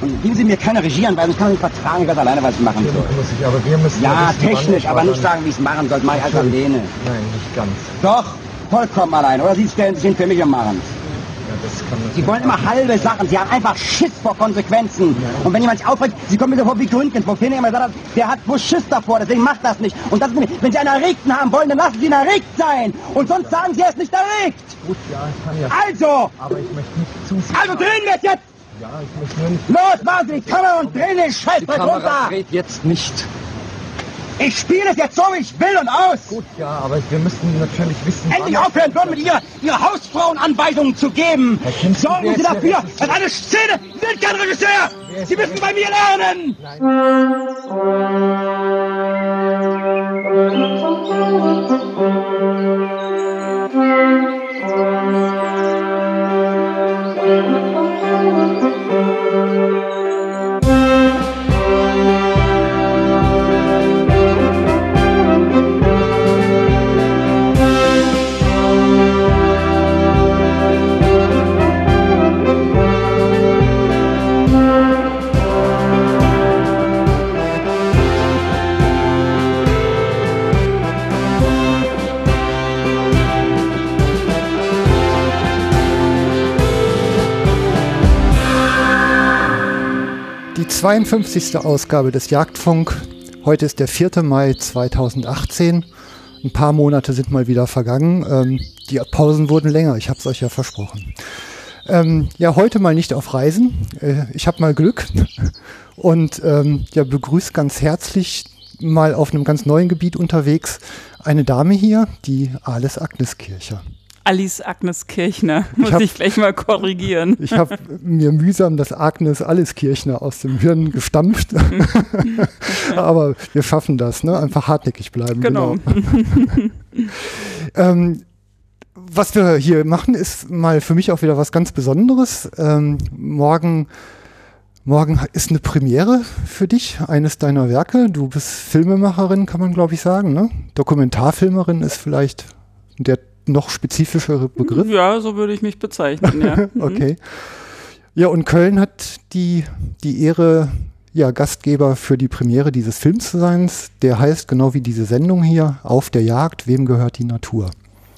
Und geben Sie mir keine Regieanweisung, ich kann nicht vertragen, ich weiß alleine, was ich machen soll. ich, aber wir müssen Ja, wissen, technisch, aber nicht sagen, wie ich es machen soll, mach ich als alleine. Nein, nicht ganz. Doch, vollkommen allein. Oder Sie stellen sich hin für mich und machen Ja, das Sie wollen immer halbe Sachen. Sie haben einfach Schiss vor Konsequenzen. Und wenn jemand sich aufregt, Sie kommen mir so vor wie Gründgens, wo Finn immer hat, der hat wohl Schiss davor, deswegen macht das nicht. Und das, ist nämlich- wenn Sie einen Erregten haben wollen, dann lassen Sie ihn erregt sein. Und sonst sagen Sie, er ist nicht erregt. Gut, ja, ich kann ja. Also, Aber ich möchte nicht zu viel. also drehen wir es jetzt. Ja, ich möchte nur nicht. Los, machen Sie die Kamera und drehen den Scheiß Die Kamera runter. dreht jetzt nicht. Ich spiele es jetzt so, wie ich will und aus. Gut, ja, aber wir müssen natürlich wissen. Endlich aufhören würden, mit Ihrer, Ihrer Hausfrauenanweisungen zu geben. Sorgen Sie dafür, dass eine Szene wird kein Regisseur. Sie müssen bei mir lernen. Die 52. Ausgabe des Jagdfunk. Heute ist der 4. Mai 2018. Ein paar Monate sind mal wieder vergangen. Ähm, die Pausen wurden länger, ich habe es euch ja versprochen. Ähm, ja, heute mal nicht auf Reisen. Äh, ich habe mal Glück und ähm, ja, begrüße ganz herzlich mal auf einem ganz neuen Gebiet unterwegs eine Dame hier, die Alice Agnes Kircher. Alice Agnes Kirchner, muss hab- ich gleich mal korrigieren. Ich habe mir mühsam das Agnes Alleskirchner aus dem Hirn gestampft. Aber wir schaffen das, ne? Einfach hartnäckig bleiben. Genau. ähm, was wir hier machen, ist mal für mich auch wieder was ganz Besonderes. Ähm, morgen, morgen ist eine Premiere für dich, eines deiner Werke. Du bist Filmemacherin, kann man glaube ich sagen. Ne? Dokumentarfilmerin ist vielleicht der noch spezifischere Begriff. Ja, so würde ich mich bezeichnen, ja. Mhm. Okay. Ja, und Köln hat die, die Ehre, ja, Gastgeber für die Premiere dieses Films zu sein. Der heißt genau wie diese Sendung hier, Auf der Jagd, wem gehört die Natur?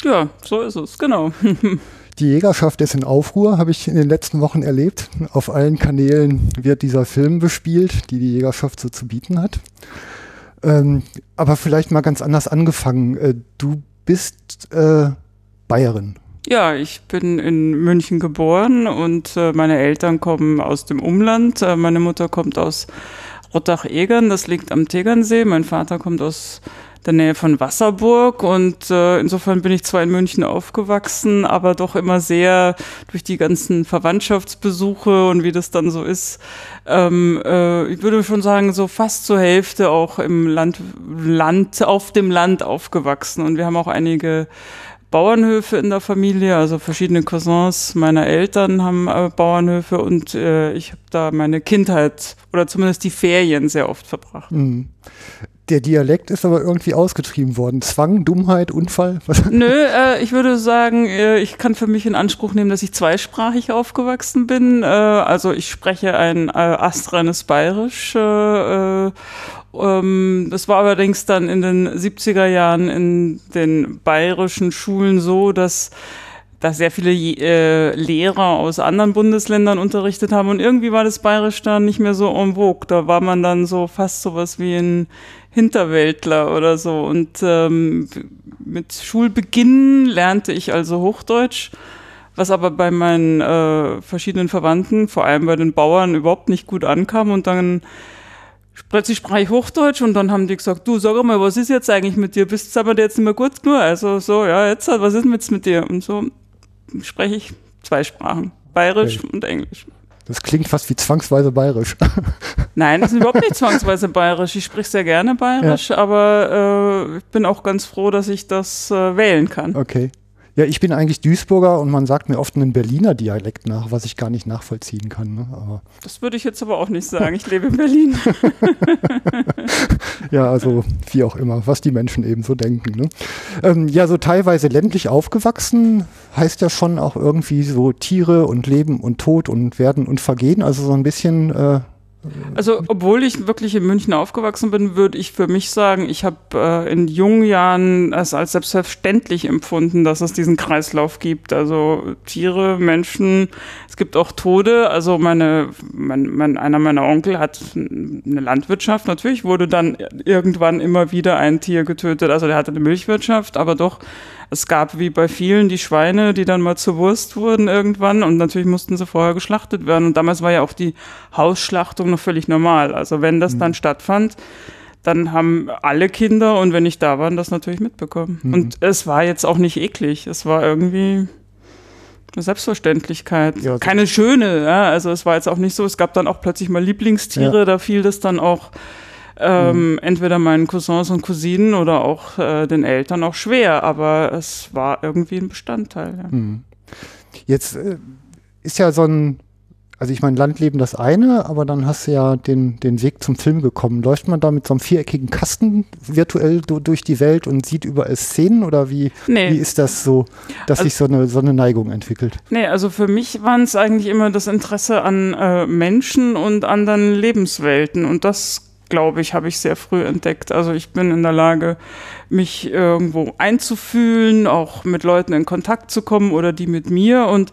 Ja, so ist es, genau. Die Jägerschaft ist in Aufruhr, habe ich in den letzten Wochen erlebt. Auf allen Kanälen wird dieser Film bespielt, die die Jägerschaft so zu bieten hat. Ähm, aber vielleicht mal ganz anders angefangen. Äh, du bist äh, Bayerin. Ja, ich bin in München geboren und äh, meine Eltern kommen aus dem Umland. Äh, meine Mutter kommt aus Rottach-Egern, das liegt am Tegernsee. Mein Vater kommt aus der Nähe von Wasserburg und äh, insofern bin ich zwar in München aufgewachsen, aber doch immer sehr durch die ganzen Verwandtschaftsbesuche und wie das dann so ist. Ähm, äh, ich würde schon sagen, so fast zur Hälfte auch im Land, Land, auf dem Land aufgewachsen und wir haben auch einige Bauernhöfe in der Familie, also verschiedene Cousins meiner Eltern haben äh, Bauernhöfe und äh, ich habe da meine Kindheit oder zumindest die Ferien sehr oft verbracht. Mhm. Der Dialekt ist aber irgendwie ausgetrieben worden. Zwang, Dummheit, Unfall? Was? Nö, äh, ich würde sagen, äh, ich kann für mich in Anspruch nehmen, dass ich zweisprachig aufgewachsen bin. Äh, also ich spreche ein äh, astreines Bayerisch. Äh, äh, ähm, das war allerdings dann in den 70er Jahren in den bayerischen Schulen so, dass da sehr viele äh, Lehrer aus anderen Bundesländern unterrichtet haben und irgendwie war das Bayerisch dann nicht mehr so en vogue. Da war man dann so fast sowas wie ein Hinterwäldler oder so. Und ähm, mit Schulbeginn lernte ich also Hochdeutsch, was aber bei meinen äh, verschiedenen Verwandten, vor allem bei den Bauern, überhaupt nicht gut ankam. Und dann plötzlich sprach ich Hochdeutsch und dann haben die gesagt, du sag mal, was ist jetzt eigentlich mit dir? Bist du aber jetzt nicht mehr gut genug? Also so, ja, jetzt, was ist denn jetzt mit dir? Und so spreche ich zwei Sprachen, Bayerisch Okay. und Englisch. Das klingt fast wie zwangsweise bayerisch. Nein, das ist überhaupt nicht zwangsweise bayerisch. Ich spreche sehr gerne bayerisch, aber äh, ich bin auch ganz froh, dass ich das äh, wählen kann. Okay. Ja, ich bin eigentlich Duisburger und man sagt mir oft einen Berliner Dialekt nach, was ich gar nicht nachvollziehen kann. Ne? Aber Das würde ich jetzt aber auch nicht sagen. Ich lebe in Berlin. ja, also wie auch immer, was die Menschen eben so denken. Ne? Ähm, ja, so teilweise ländlich aufgewachsen heißt ja schon auch irgendwie so Tiere und Leben und Tod und Werden und Vergehen. Also so ein bisschen äh, Also, obwohl ich wirklich in München aufgewachsen bin, würde ich für mich sagen, ich habe äh, in jungen Jahren es als selbstverständlich empfunden, dass es diesen Kreislauf gibt. Also Tiere, Menschen, es gibt auch Tode. Also meine, mein, mein, einer meiner Onkel hat eine Landwirtschaft. Natürlich wurde dann irgendwann immer wieder ein Tier getötet. Also der hatte eine Milchwirtschaft, aber doch es gab wie bei vielen die Schweine, die dann mal zur Wurst wurden irgendwann und natürlich mussten sie vorher geschlachtet werden. Und damals war ja auch die Hausschlachtung noch völlig normal. Also wenn das mhm. dann stattfand, dann haben alle Kinder und wenn nicht da waren, das natürlich mitbekommen. Mhm. Und es war jetzt auch nicht eklig. Es war irgendwie eine Selbstverständlichkeit. Ja, Keine schöne, ja. Also es war jetzt auch nicht so, es gab dann auch plötzlich mal Lieblingstiere, ja. da fiel das dann auch ähm, mhm. entweder meinen Cousins und Cousinen oder auch äh, den Eltern auch schwer, aber es war irgendwie ein Bestandteil. Mhm. Jetzt äh, ist ja so ein, also ich meine, Landleben das eine, aber dann hast du ja den, den Weg zum Film gekommen. Läuft man da mit so einem viereckigen Kasten virtuell do, durch die Welt und sieht überall Szenen oder wie, nee. wie ist das so, dass also, sich so eine, so eine Neigung entwickelt? Nee, also für mich waren es eigentlich immer das Interesse an äh, Menschen und anderen Lebenswelten und das glaube ich, habe ich sehr früh entdeckt. Also ich bin in der Lage, mich irgendwo einzufühlen, auch mit Leuten in Kontakt zu kommen oder die mit mir. Und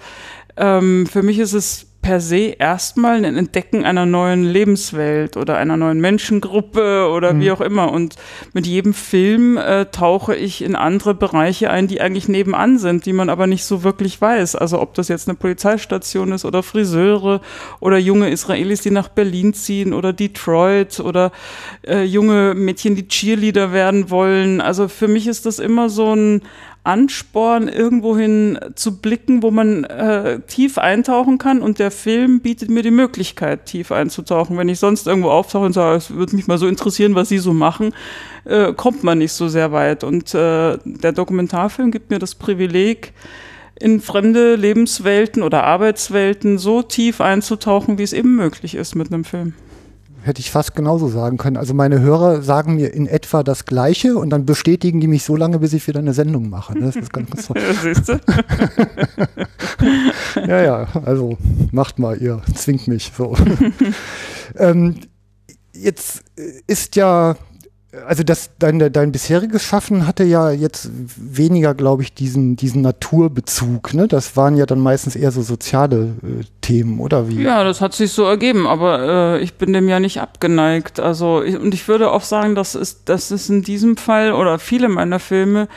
ähm, für mich ist es per se erstmal ein Entdecken einer neuen Lebenswelt oder einer neuen Menschengruppe oder mhm. wie auch immer. Und mit jedem Film äh, tauche ich in andere Bereiche ein, die eigentlich nebenan sind, die man aber nicht so wirklich weiß. Also ob das jetzt eine Polizeistation ist oder Friseure oder junge Israelis, die nach Berlin ziehen oder Detroit oder äh, junge Mädchen, die Cheerleader werden wollen. Also für mich ist das immer so ein Ansporn, irgendwohin zu blicken, wo man äh, tief eintauchen kann. Und der Film bietet mir die Möglichkeit, tief einzutauchen. Wenn ich sonst irgendwo auftauche und sage, es würde mich mal so interessieren, was Sie so machen, äh, kommt man nicht so sehr weit. Und äh, der Dokumentarfilm gibt mir das Privileg, in fremde Lebenswelten oder Arbeitswelten so tief einzutauchen, wie es eben möglich ist mit einem Film hätte ich fast genauso sagen können. Also meine Hörer sagen mir in etwa das Gleiche und dann bestätigen die mich so lange, bis ich wieder eine Sendung mache. Das ist ganz, ganz toll. Siehst du? ja, ja, also macht mal, ihr zwingt mich so. ähm, jetzt ist ja also das, dein, dein bisheriges Schaffen hatte ja jetzt weniger, glaube ich, diesen, diesen Naturbezug. Ne? Das waren ja dann meistens eher so soziale äh, Themen, oder wie? Ja, das hat sich so ergeben, aber äh, ich bin dem ja nicht abgeneigt. Also ich, und ich würde auch sagen, das ist, das ist in diesem Fall oder viele meiner Filme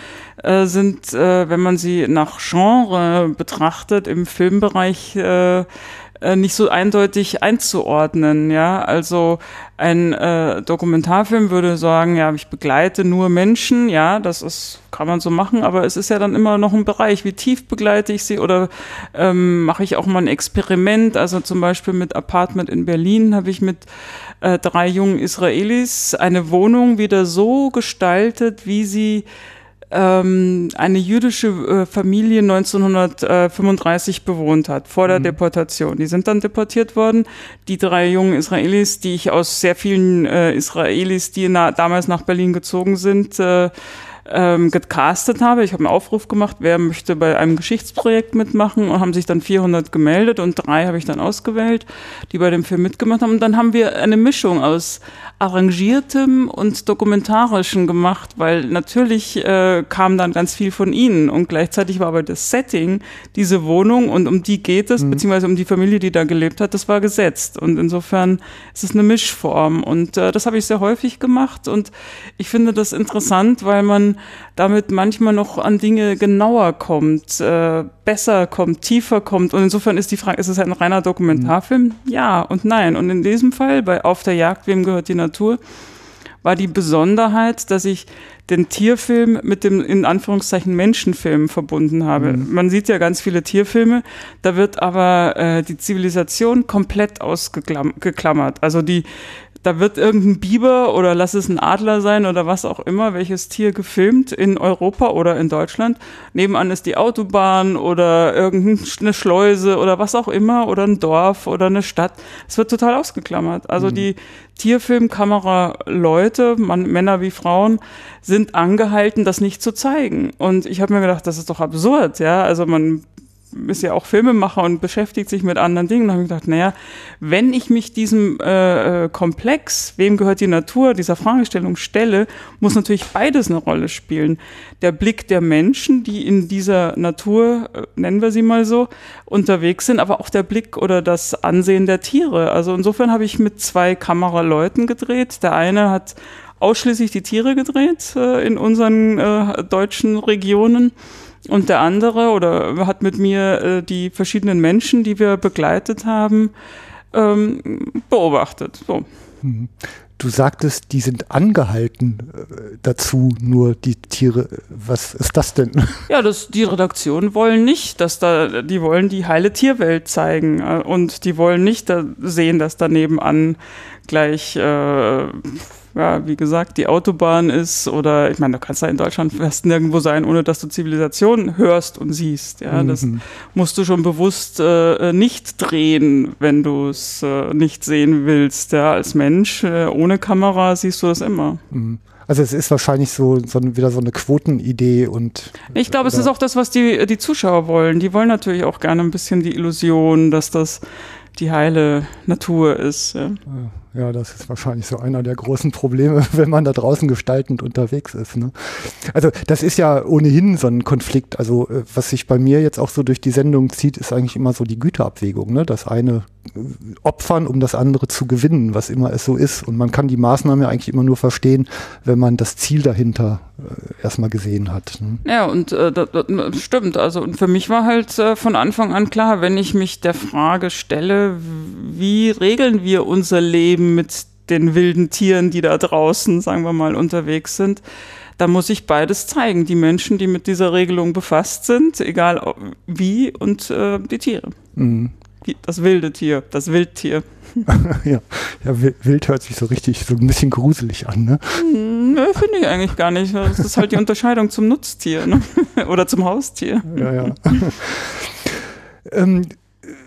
äh, sind, äh, wenn man sie nach Genre betrachtet, im Filmbereich äh, nicht so eindeutig einzuordnen, ja. Also ein äh, Dokumentarfilm würde sagen, ja, ich begleite nur Menschen, ja, das ist, kann man so machen, aber es ist ja dann immer noch ein Bereich, wie tief begleite ich sie oder ähm, mache ich auch mal ein Experiment, also zum Beispiel mit Apartment in Berlin habe ich mit äh, drei jungen Israelis eine Wohnung wieder so gestaltet, wie sie ähm, eine jüdische äh, Familie 1935 bewohnt hat, vor der mhm. Deportation. Die sind dann deportiert worden. Die drei jungen Israelis, die ich aus sehr vielen äh, Israelis, die na, damals nach Berlin gezogen sind, äh, ähm, gecastet habe. Ich habe einen Aufruf gemacht, wer möchte bei einem Geschichtsprojekt mitmachen und haben sich dann 400 gemeldet und drei habe ich dann ausgewählt, die bei dem Film mitgemacht haben. Und dann haben wir eine Mischung aus arrangiertem und dokumentarischen gemacht, weil natürlich äh, kam dann ganz viel von ihnen und gleichzeitig war aber das Setting, diese Wohnung und um die geht es, mhm. beziehungsweise um die Familie, die da gelebt hat, das war gesetzt und insofern ist es eine Mischform und äh, das habe ich sehr häufig gemacht und ich finde das interessant, weil man damit manchmal noch an Dinge genauer kommt, äh, besser kommt, tiefer kommt. Und insofern ist die Frage, ist es ein reiner Dokumentarfilm? Mhm. Ja und nein. Und in diesem Fall, bei Auf der Jagd, wem gehört die Natur, war die Besonderheit, dass ich den Tierfilm mit dem in Anführungszeichen Menschenfilm verbunden habe. Mhm. Man sieht ja ganz viele Tierfilme, da wird aber äh, die Zivilisation komplett ausgeklammert. Also die da wird irgendein Biber oder lass es ein Adler sein oder was auch immer, welches Tier gefilmt in Europa oder in Deutschland. Nebenan ist die Autobahn oder irgendeine Schleuse oder was auch immer oder ein Dorf oder eine Stadt. Es wird total ausgeklammert. Also mhm. die Tierfilmkamera-Leute, Männer wie Frauen, sind angehalten, das nicht zu zeigen. Und ich habe mir gedacht, das ist doch absurd, ja. Also man ist ja auch Filmemacher und beschäftigt sich mit anderen Dingen. Da habe ich gedacht, naja, wenn ich mich diesem äh, äh, Komplex, wem gehört die Natur, dieser Fragestellung stelle, muss natürlich beides eine Rolle spielen. Der Blick der Menschen, die in dieser Natur, äh, nennen wir sie mal so, unterwegs sind, aber auch der Blick oder das Ansehen der Tiere. Also insofern habe ich mit zwei Kameraleuten gedreht. Der eine hat ausschließlich die Tiere gedreht äh, in unseren äh, deutschen Regionen und der andere oder hat mit mir äh, die verschiedenen Menschen, die wir begleitet haben, ähm, beobachtet. So. Mhm. Du sagtest, die sind angehalten äh, dazu, nur die Tiere. Was ist das denn? Ja, das, die Redaktion wollen nicht, dass da, die wollen die heile Tierwelt zeigen äh, und die wollen nicht da sehen, dass da nebenan gleich äh, ja, wie gesagt, die Autobahn ist oder ich meine, du kannst da in Deutschland fast nirgendwo sein, ohne dass du Zivilisation hörst und siehst. Ja, das mhm. musst du schon bewusst äh, nicht drehen, wenn du es äh, nicht sehen willst. Ja, als Mensch äh, ohne Kamera siehst du das immer. Mhm. Also es ist wahrscheinlich so, so wieder so eine Quotenidee und. Ich glaube, es ist auch das, was die, die Zuschauer wollen. Die wollen natürlich auch gerne ein bisschen die Illusion, dass das die heile Natur ist. Ja. Ja, das ist wahrscheinlich so einer der großen Probleme, wenn man da draußen gestaltend unterwegs ist. Ne? Also das ist ja ohnehin so ein Konflikt. Also äh, was sich bei mir jetzt auch so durch die Sendung zieht, ist eigentlich immer so die Güterabwägung. Ne? Das eine äh, opfern, um das andere zu gewinnen, was immer es so ist. Und man kann die Maßnahme ja eigentlich immer nur verstehen, wenn man das Ziel dahinter äh, erstmal gesehen hat. Ne? Ja, und äh, das, das stimmt. Also und für mich war halt äh, von Anfang an klar, wenn ich mich der Frage stelle, wie regeln wir unser Leben, Leben mit den wilden Tieren, die da draußen, sagen wir mal, unterwegs sind. Da muss ich beides zeigen. Die Menschen, die mit dieser Regelung befasst sind, egal wie, und äh, die Tiere. Mhm. Das wilde Tier, das Wildtier. ja. ja, wild hört sich so richtig, so ein bisschen gruselig an, ne? Hm, nö, finde ich eigentlich gar nicht. Das ist halt die Unterscheidung zum Nutztier ne? oder zum Haustier. Ja, ja. ähm,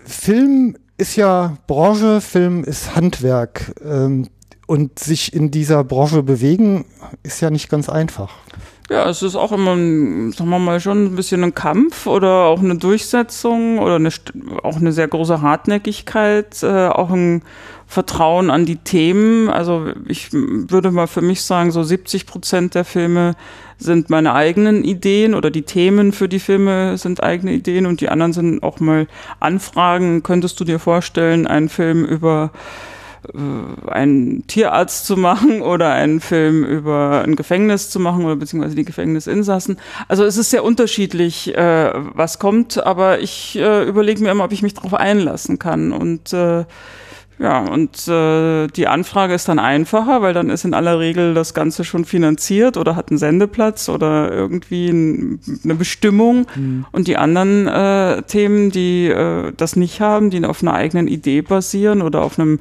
Film ist ja Branche, Film ist Handwerk. Ähm, und sich in dieser Branche bewegen, ist ja nicht ganz einfach. Ja, es ist auch immer, sagen wir mal, schon ein bisschen ein Kampf oder auch eine Durchsetzung oder eine, auch eine sehr große Hartnäckigkeit, äh, auch ein Vertrauen an die Themen. Also ich würde mal für mich sagen, so 70 Prozent der Filme sind meine eigenen Ideen oder die Themen für die Filme sind eigene Ideen und die anderen sind auch mal Anfragen. Könntest du dir vorstellen, einen Film über äh, einen Tierarzt zu machen oder einen Film über ein Gefängnis zu machen oder beziehungsweise die Gefängnisinsassen. Also es ist sehr unterschiedlich, äh, was kommt, aber ich äh, überlege mir immer, ob ich mich darauf einlassen kann und äh, ja, und äh, die Anfrage ist dann einfacher, weil dann ist in aller Regel das Ganze schon finanziert oder hat einen Sendeplatz oder irgendwie ein, eine Bestimmung. Mhm. Und die anderen äh, Themen, die äh, das nicht haben, die auf einer eigenen Idee basieren oder auf einem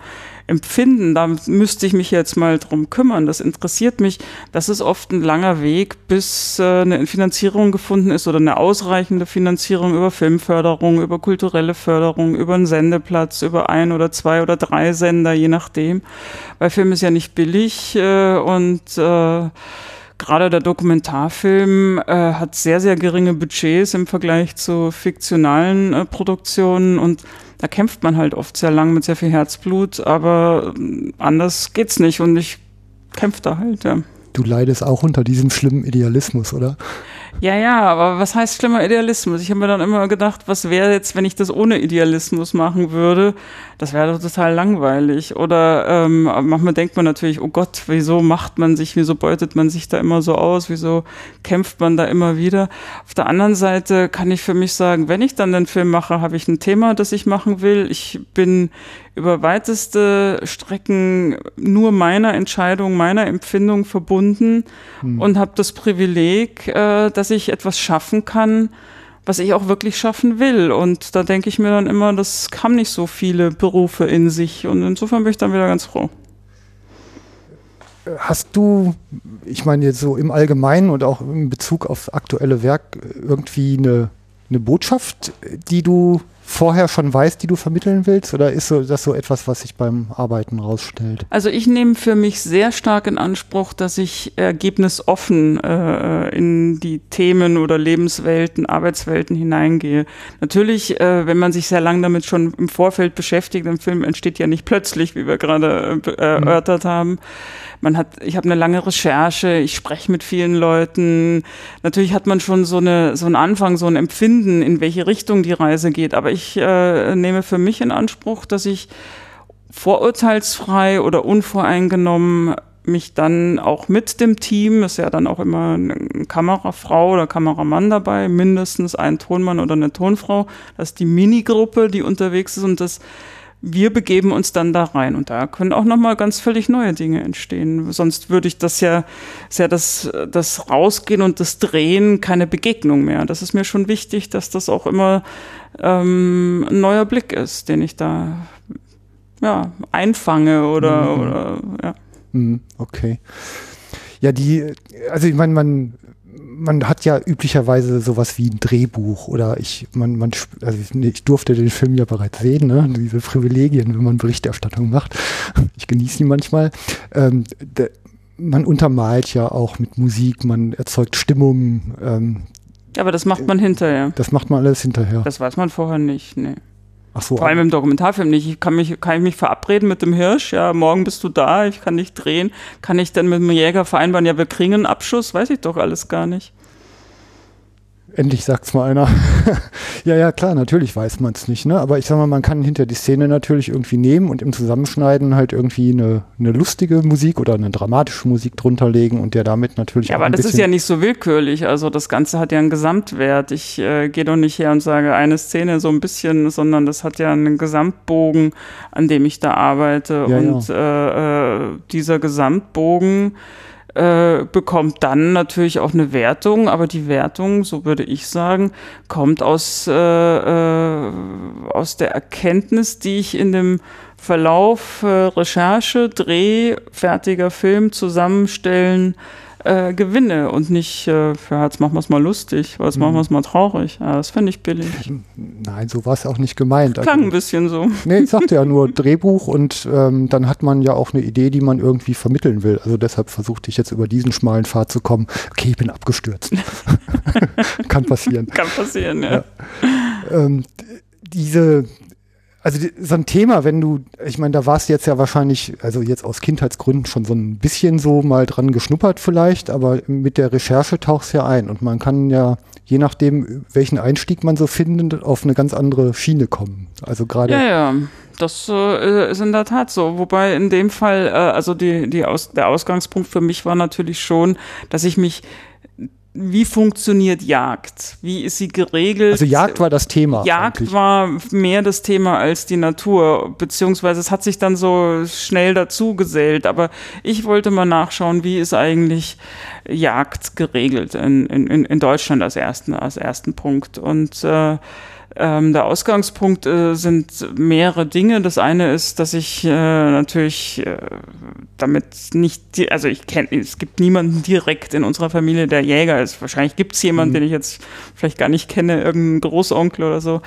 Empfinden, da müsste ich mich jetzt mal drum kümmern. Das interessiert mich. Das ist oft ein langer Weg, bis äh, eine Finanzierung gefunden ist oder eine ausreichende Finanzierung über Filmförderung, über kulturelle Förderung, über einen Sendeplatz, über ein oder zwei oder drei Sender, je nachdem. Weil Film ist ja nicht billig äh, und äh, gerade der Dokumentarfilm äh, hat sehr, sehr geringe Budgets im Vergleich zu fiktionalen äh, Produktionen und da kämpft man halt oft sehr lang mit sehr viel Herzblut, aber anders geht's nicht und ich kämpfe da halt, ja. Du leidest auch unter diesem schlimmen Idealismus, oder? Ja, ja, aber was heißt schlimmer Idealismus? Ich habe mir dann immer gedacht, was wäre jetzt, wenn ich das ohne Idealismus machen würde? Das wäre doch total langweilig. Oder ähm, manchmal denkt man natürlich, oh Gott, wieso macht man sich, wieso beutet man sich da immer so aus, wieso kämpft man da immer wieder? Auf der anderen Seite kann ich für mich sagen, wenn ich dann den Film mache, habe ich ein Thema, das ich machen will. Ich bin über weiteste Strecken nur meiner Entscheidung, meiner Empfindung verbunden hm. und habe das Privileg, äh, dass ich etwas schaffen kann, was ich auch wirklich schaffen will. Und da denke ich mir dann immer, das haben nicht so viele Berufe in sich. Und insofern bin ich dann wieder ganz froh. hast du, ich meine jetzt so im Allgemeinen und auch in Bezug aufs aktuelle Werk, irgendwie eine, eine Botschaft, die du vorher schon weißt, die du vermitteln willst? Oder ist so, das so etwas, was sich beim Arbeiten rausstellt? Also ich nehme für mich sehr stark in Anspruch, dass ich ergebnisoffen äh, in die Themen oder Lebenswelten, Arbeitswelten hineingehe. Natürlich, äh, wenn man sich sehr lange damit schon im Vorfeld beschäftigt, ein Film entsteht ja nicht plötzlich, wie wir gerade äh, erörtert mhm. haben man hat, ich habe eine lange Recherche, ich spreche mit vielen Leuten. Natürlich hat man schon so eine so einen Anfang, so ein Empfinden, in welche Richtung die Reise geht. Aber ich äh, nehme für mich in Anspruch, dass ich vorurteilsfrei oder unvoreingenommen mich dann auch mit dem Team, ist ja dann auch immer eine Kamerafrau oder Kameramann dabei, mindestens ein Tonmann oder eine Tonfrau. Das ist die Minigruppe, die unterwegs ist und das wir begeben uns dann da rein und da können auch nochmal ganz völlig neue Dinge entstehen. Sonst würde ich das ja, ist ja das, das Rausgehen und das Drehen keine Begegnung mehr. Das ist mir schon wichtig, dass das auch immer ähm, ein neuer Blick ist, den ich da ja, einfange oder, mhm. oder ja. Mhm, okay. Ja, die, also ich meine, man man hat ja üblicherweise sowas wie ein Drehbuch oder ich, man, man, also ich durfte den Film ja bereits sehen, ne? diese Privilegien, wenn man Berichterstattung macht. Ich genieße die manchmal. Ähm, de, man untermalt ja auch mit Musik, man erzeugt Stimmung. Ähm, aber das macht man hinterher. Das macht man alles hinterher. Das weiß man vorher nicht, nee. Ach so, Vor allem im Dokumentarfilm nicht. Ich kann mich, kann ich mich verabreden mit dem Hirsch, ja, morgen bist du da, ich kann nicht drehen. Kann ich dann mit dem Jäger vereinbaren, ja, wir kriegen einen Abschuss? Weiß ich doch alles gar nicht. Endlich sagt's mal einer. ja, ja, klar, natürlich weiß man es nicht, ne? Aber ich sag mal, man kann hinter die Szene natürlich irgendwie nehmen und im Zusammenschneiden halt irgendwie eine, eine lustige Musik oder eine dramatische Musik drunter legen und der damit natürlich. Ja, aber das ist ja nicht so willkürlich. Also das Ganze hat ja einen Gesamtwert. Ich äh, gehe doch nicht her und sage eine Szene so ein bisschen, sondern das hat ja einen Gesamtbogen, an dem ich da arbeite. Ja, und ja. Äh, äh, dieser Gesamtbogen äh, bekommt dann natürlich auch eine Wertung, aber die Wertung, so würde ich sagen, kommt aus, äh, äh, aus der Erkenntnis, die ich in dem Verlauf äh, Recherche, Dreh, fertiger Film, Zusammenstellen, äh, gewinne und nicht, äh, ja, jetzt machen wir es mal lustig, jetzt machen wir es mal traurig. Ja, das finde ich billig. Nein, so war es auch nicht gemeint. Klang also, ein bisschen so. Nee, ich sagte ja nur Drehbuch und ähm, dann hat man ja auch eine Idee, die man irgendwie vermitteln will. Also deshalb versuchte ich jetzt über diesen schmalen Pfad zu kommen. Okay, ich bin abgestürzt. Kann passieren. Kann passieren, ja. ja. Ähm, diese also so ein Thema, wenn du, ich meine, da warst du jetzt ja wahrscheinlich, also jetzt aus Kindheitsgründen schon so ein bisschen so mal dran geschnuppert vielleicht, aber mit der Recherche tauchst ja ein und man kann ja, je nachdem, welchen Einstieg man so findet, auf eine ganz andere Schiene kommen. Also gerade. Ja, ja. Das äh, ist in der Tat so. Wobei in dem Fall, äh, also die, die Aus, der Ausgangspunkt für mich war natürlich schon, dass ich mich wie funktioniert Jagd? Wie ist sie geregelt? Also Jagd war das Thema. Jagd eigentlich. war mehr das Thema als die Natur, beziehungsweise es hat sich dann so schnell dazu gesellt. Aber ich wollte mal nachschauen, wie ist eigentlich Jagd geregelt in, in, in Deutschland als ersten, als ersten Punkt. Und äh, ähm, der Ausgangspunkt äh, sind mehrere Dinge. Das eine ist, dass ich äh, natürlich äh, damit nicht, also ich kenne, es gibt niemanden direkt in unserer Familie, der Jäger ist. Wahrscheinlich gibt es jemanden, mhm. den ich jetzt vielleicht gar nicht kenne, irgendeinen Großonkel oder so.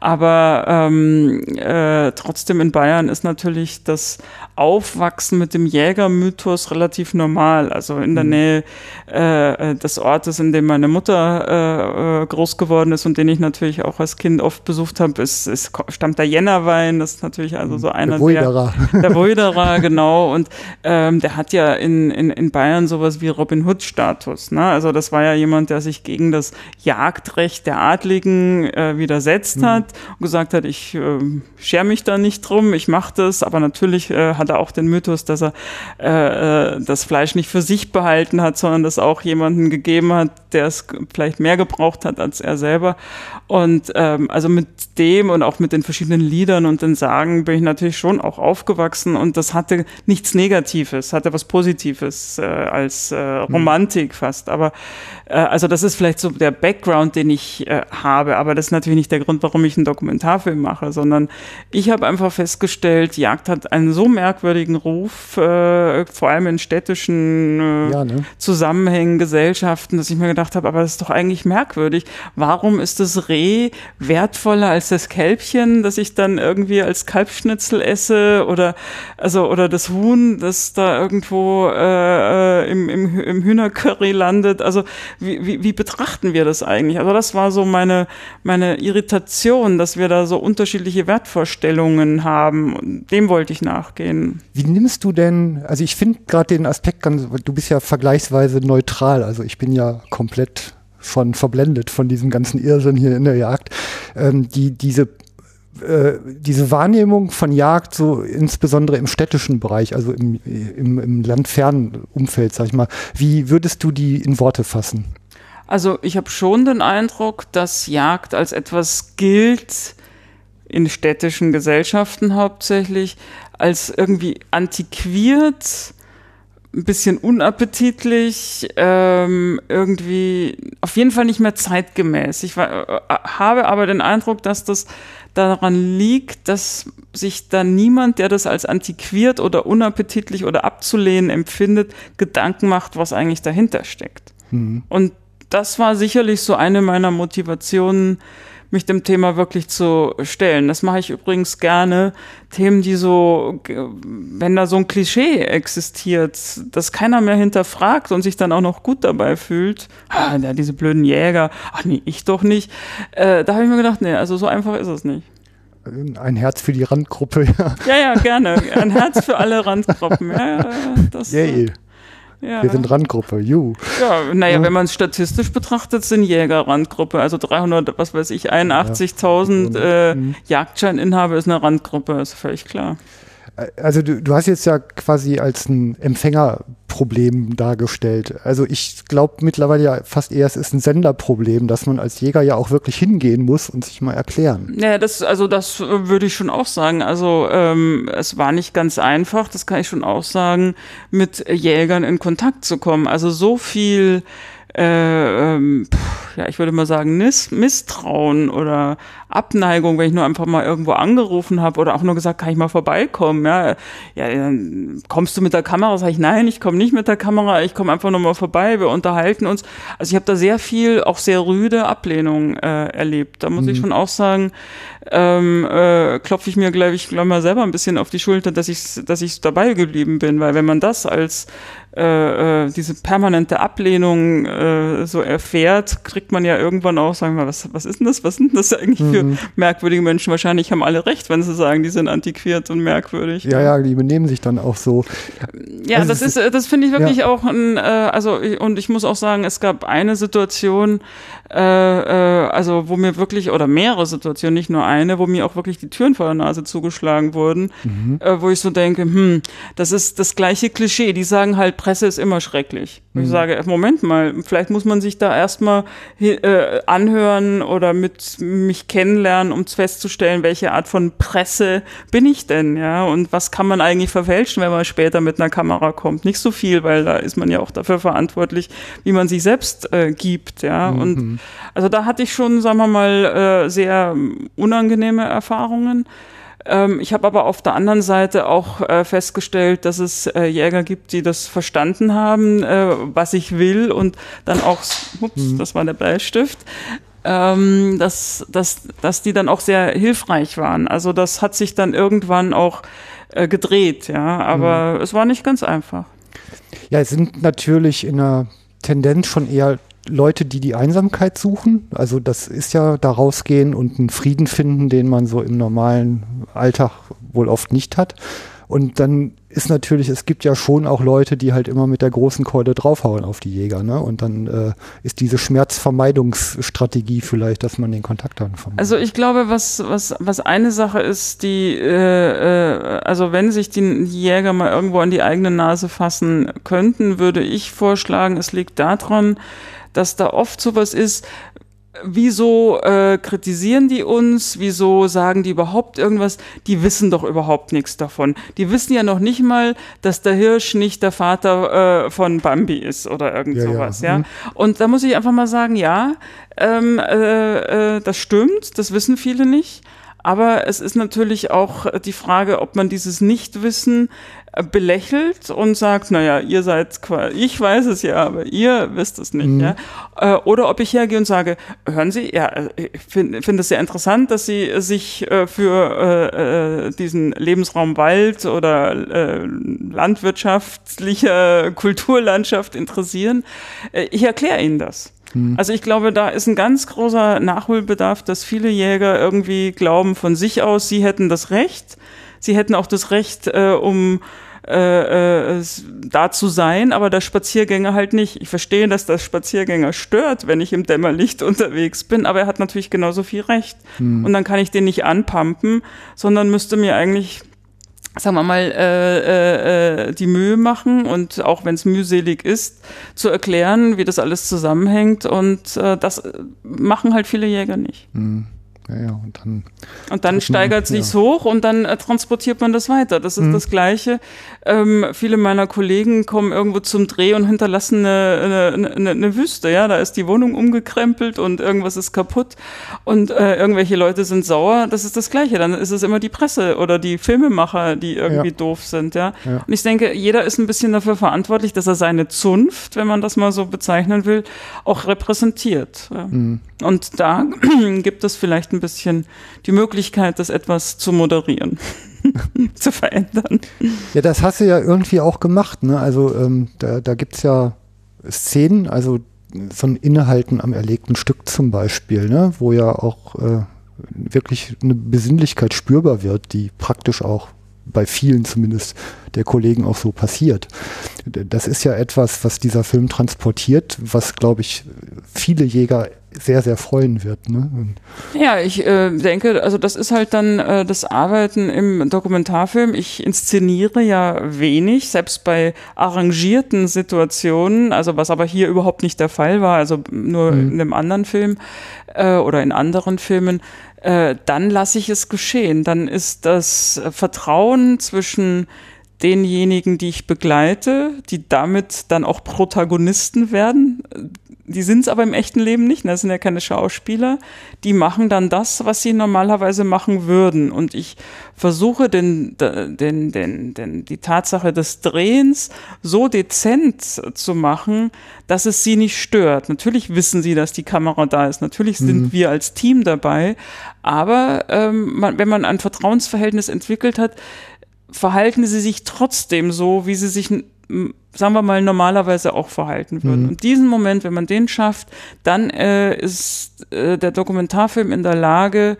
Aber ähm, äh, trotzdem in Bayern ist natürlich das Aufwachsen mit dem Jägermythos relativ normal. Also in der mhm. Nähe äh, des Ortes, in dem meine Mutter äh, groß geworden ist und den ich natürlich auch als Kind oft besucht habe, ist, ist, stammt der Jännerwein. Das ist natürlich also so einer der Woiderer. Der, der Woiderer, genau. Und ähm, der hat ja in, in, in Bayern sowas wie Robin Hood-Status. Ne? Also das war ja jemand, der sich gegen das Jagdrecht der Adligen äh, widersetzt mhm. hat und gesagt hat, ich äh, schere mich da nicht drum, ich mache das, aber natürlich äh, hat er auch den Mythos, dass er äh, äh, das Fleisch nicht für sich behalten hat, sondern das auch jemanden gegeben hat, der es vielleicht mehr gebraucht hat als er selber. Und ähm, ähm, also mit dem und auch mit den verschiedenen Liedern und den Sagen bin ich natürlich schon auch aufgewachsen und das hatte nichts Negatives, hatte was Positives äh, als äh, Romantik fast. Aber äh, also das ist vielleicht so der Background, den ich äh, habe, aber das ist natürlich nicht der Grund, warum ich einen Dokumentarfilm mache, sondern ich habe einfach festgestellt, Jagd hat einen so merkwürdigen Ruf, äh, vor allem in städtischen äh, Ja, ne? Zusammenhängen, Gesellschaften, dass ich mir gedacht habe, aber das ist doch eigentlich merkwürdig. Warum ist das Reh wertvoller als das Kälbchen, das ich dann irgendwie als Kalbschnitzel esse oder also oder das Huhn, das da irgendwo äh, äh, im, im, im Hühnercurry landet? Also wie, wie, wie betrachten wir das eigentlich? Also das war so meine meine Irritation, dass wir da so unterschiedliche Wertvorstellungen haben. Dem wollte ich nachgehen. Wie nimmst du denn, also ich finde gerade den Aspekt ganz, du bist ja vergleichsweise neutral, also ich bin ja komplett schon verblendet von diesem ganzen Irrsinn hier in der Jagd. Ähm, die, diese, äh, diese Wahrnehmung von Jagd, so insbesondere im städtischen Bereich, also im, im, im landfernen Umfeld, sag ich mal, wie würdest du die in Worte fassen? Also ich habe schon den Eindruck, dass Jagd als etwas gilt, in städtischen Gesellschaften hauptsächlich, als irgendwie antiquiert, ein bisschen unappetitlich, ähm, irgendwie auf jeden Fall nicht mehr zeitgemäß. Ich war, äh, habe aber den Eindruck, dass das daran liegt, dass sich da niemand, der das als antiquiert oder unappetitlich oder abzulehnen empfindet, Gedanken macht, was eigentlich dahinter steckt. Und das war sicherlich so eine meiner Motivationen, mich dem Thema wirklich zu stellen. Das mache ich übrigens gerne. Themen, die so, wenn da so ein Klischee existiert, das keiner mehr hinterfragt und sich dann auch noch gut dabei fühlt. Ah, ja, diese blöden Jäger. Ach nee, ich doch nicht. Äh, da habe ich mir gedacht, nee, also so einfach ist es nicht. Ein Herz für die Randgruppe, ja. Ja, ja, gerne. Ein Herz für alle Randgruppen. Ja, ja, das, Yay. Ja. Wir sind Randgruppe, juhu. Ja, naja, wenn man es statistisch betrachtet, sind Jäger Randgruppe. Also 300, was weiß ich, 81.000 äh, Jagdscheininhaber ist eine Randgruppe, ist völlig klar. Also du, du hast jetzt ja quasi als ein Empfängerproblem dargestellt. Also ich glaube mittlerweile ja fast eher, es ist ein Senderproblem, dass man als Jäger ja auch wirklich hingehen muss und sich mal erklären. Ja, das, also das äh, würde ich schon auch sagen. Also ähm, es war nicht ganz einfach, das kann ich schon auch sagen, mit Jägern in Kontakt zu kommen. Also so viel äh, ähm, pff, ja, ich würde mal sagen, Nis Misstrauen oder Abneigung, wenn ich nur einfach mal irgendwo angerufen habe oder auch nur gesagt, kann ich mal vorbeikommen, ja, ja, dann kommst du mit der Kamera? Sag ich, nein, ich komme nicht mit der Kamera, ich komme einfach nur mal vorbei, wir unterhalten uns. Also ich habe da sehr viel, auch sehr rüde Ablehnung äh, erlebt. Da muss ich schon auch sagen, ähm, äh, klopfe ich mir, glaube ich, glaub mal selber ein bisschen auf die Schulter, dass ich, dass ich dabei geblieben bin, weil wenn man das als äh, äh, diese permanente Ablehnung äh, so erfährt, kriegt man ja irgendwann auch, sagen wir, was, was ist denn das? Was sind das eigentlich für merkwürdige Menschen? Wahrscheinlich haben alle recht, wenn sie sagen, die sind antiquiert und merkwürdig. Ja, ja, die benehmen sich dann auch so. Ja, Also das ist, äh, das finde ich wirklich ja. auch ein, äh, also und ich muss auch sagen, es gab eine Situation, äh, äh, also wo mir wirklich oder mehrere Situationen, nicht nur eine, wo mir auch wirklich die Türen vor der Nase zugeschlagen wurden, äh, wo ich so denke, hm, das ist das gleiche Klischee. Die sagen halt, Presse ist immer schrecklich. Und Ich sage, Moment mal, vielleicht muss man sich da erstmal äh, anhören oder mit mich kennenlernen, um festzustellen, welche Art von Presse bin ich denn, ja, und was kann man eigentlich verfälschen, wenn man später mit einer Kamera kommt? Nicht so viel, weil da ist man ja auch dafür verantwortlich, wie man sich selbst äh, gibt, ja. Und also da hatte ich schon, sagen wir mal, äh, sehr unangenehme Erfahrungen. Ähm, ich habe aber auf der anderen Seite auch äh, festgestellt, dass es äh, Jäger gibt, die das verstanden haben, was ich will und dann auch, ups, das war der Bleistift, ähm, dass, dass, dass die dann auch sehr hilfreich waren. Also das hat sich dann irgendwann auch äh, gedreht, ja, aber es war nicht ganz einfach. Ja, es sind natürlich in der Tendenz schon eher Leute, die die Einsamkeit suchen. Also das ist ja da rausgehen und einen Frieden finden, den man so im normalen Alltag wohl oft nicht hat. Und dann ist natürlich, es gibt ja schon auch Leute, die halt immer mit der großen Keule draufhauen auf die Jäger. Ne? Und dann äh, ist diese Schmerzvermeidungsstrategie vielleicht, dass man den Kontakt dann vermeidet. Also ich glaube, was, was, was eine Sache ist, die, äh, äh, also wenn sich die Jäger mal irgendwo an die eigene Nase fassen könnten, würde ich vorschlagen, es liegt daran, dass da oft sowas ist, wieso äh, kritisieren die uns? Wieso sagen die überhaupt irgendwas? Die wissen doch überhaupt nichts davon. Die wissen ja noch nicht mal, dass der Hirsch nicht der Vater äh, von Bambi ist oder irgend Ja, ja. sowas, ja. Mhm. Und da muss ich einfach mal sagen, ja, ähm, äh, äh, das stimmt, das wissen viele nicht. Aber es ist natürlich auch die Frage, ob man dieses Nichtwissen belächelt und sagt, naja, ihr seid, qua- ich weiß es ja, aber ihr wisst es nicht, ja. Äh, Oder ob ich hergehe und sage, hören Sie, ja, äh, ich finde find es sehr interessant, dass Sie sich äh, für äh, diesen Lebensraum Wald oder äh, landwirtschaftliche Kulturlandschaft interessieren. Ich erkläre Ihnen das. Also ich glaube, da ist ein ganz großer Nachholbedarf, dass viele Jäger irgendwie glauben von sich aus, sie hätten das Recht. Sie hätten auch das Recht, äh, um äh, äh, da zu sein, aber der Spaziergänger halt nicht. Ich verstehe, dass der Spaziergänger stört, wenn ich im Dämmerlicht unterwegs bin, aber er hat natürlich genauso viel Recht. Und dann kann ich den nicht anpumpen, sondern müsste mir eigentlich sagen wir mal, äh, äh, äh, die Mühe machen und auch wenn es mühselig ist, zu erklären, wie das alles zusammenhängt. Und äh, das äh, machen halt viele Jäger nicht. Ja, ja, und dann Und dann man, steigert sich's ja. hoch und dann äh, transportiert man das weiter. Das ist Mhm. das Gleiche. Ähm, viele meiner Kollegen kommen irgendwo zum Dreh und hinterlassen eine, eine, eine, eine Wüste. Ja, da ist die Wohnung umgekrempelt und irgendwas ist kaputt und äh, irgendwelche Leute sind sauer. Das ist das Gleiche. Dann ist es immer die Presse oder die Filmemacher, die irgendwie Ja. doof sind. Ja. Ja. Und ich denke, jeder ist ein bisschen dafür verantwortlich, dass er seine Zunft, wenn man das mal so bezeichnen will, auch repräsentiert. Mhm. Und da gibt es vielleicht ein bisschen die Möglichkeit, das etwas zu moderieren, zu verändern. Ja, das hast du ja irgendwie auch gemacht. Ne? Also ähm, da, da gibt es ja Szenen, also so ein Innehalten am erlegten Stück zum Beispiel, ne? wo ja auch äh, wirklich eine Besinnlichkeit spürbar wird, die praktisch auch bei vielen zumindest der Kollegen auch so passiert. Das ist ja etwas, was dieser Film transportiert, was, glaube ich, viele Jäger sehr, sehr freuen wird. Ne? Ja, ich äh, denke, also das ist halt dann äh, das Arbeiten im Dokumentarfilm. Ich inszeniere ja wenig, selbst bei arrangierten Situationen, also was aber hier überhaupt nicht der Fall war, also nur in einem anderen Film äh, oder in anderen Filmen, äh, dann lasse ich es geschehen. Dann ist das Vertrauen zwischen denjenigen, die ich begleite, die damit dann auch Protagonisten werden. Die sind es aber im echten Leben nicht, ne? das sind ja keine Schauspieler. Die machen dann das, was sie normalerweise machen würden. Und ich versuche den, den, den, den, die Tatsache des Drehens so dezent zu machen, dass es sie nicht stört. Natürlich wissen sie, dass die Kamera da ist. Natürlich sind wir als Team dabei. Aber ähm, man, wenn man ein Vertrauensverhältnis entwickelt hat, verhalten sie sich trotzdem so, wie sie sich, sagen wir mal, normalerweise auch verhalten würden. Und diesen Moment, wenn man den schafft, dann äh, ist äh, der Dokumentarfilm in der Lage,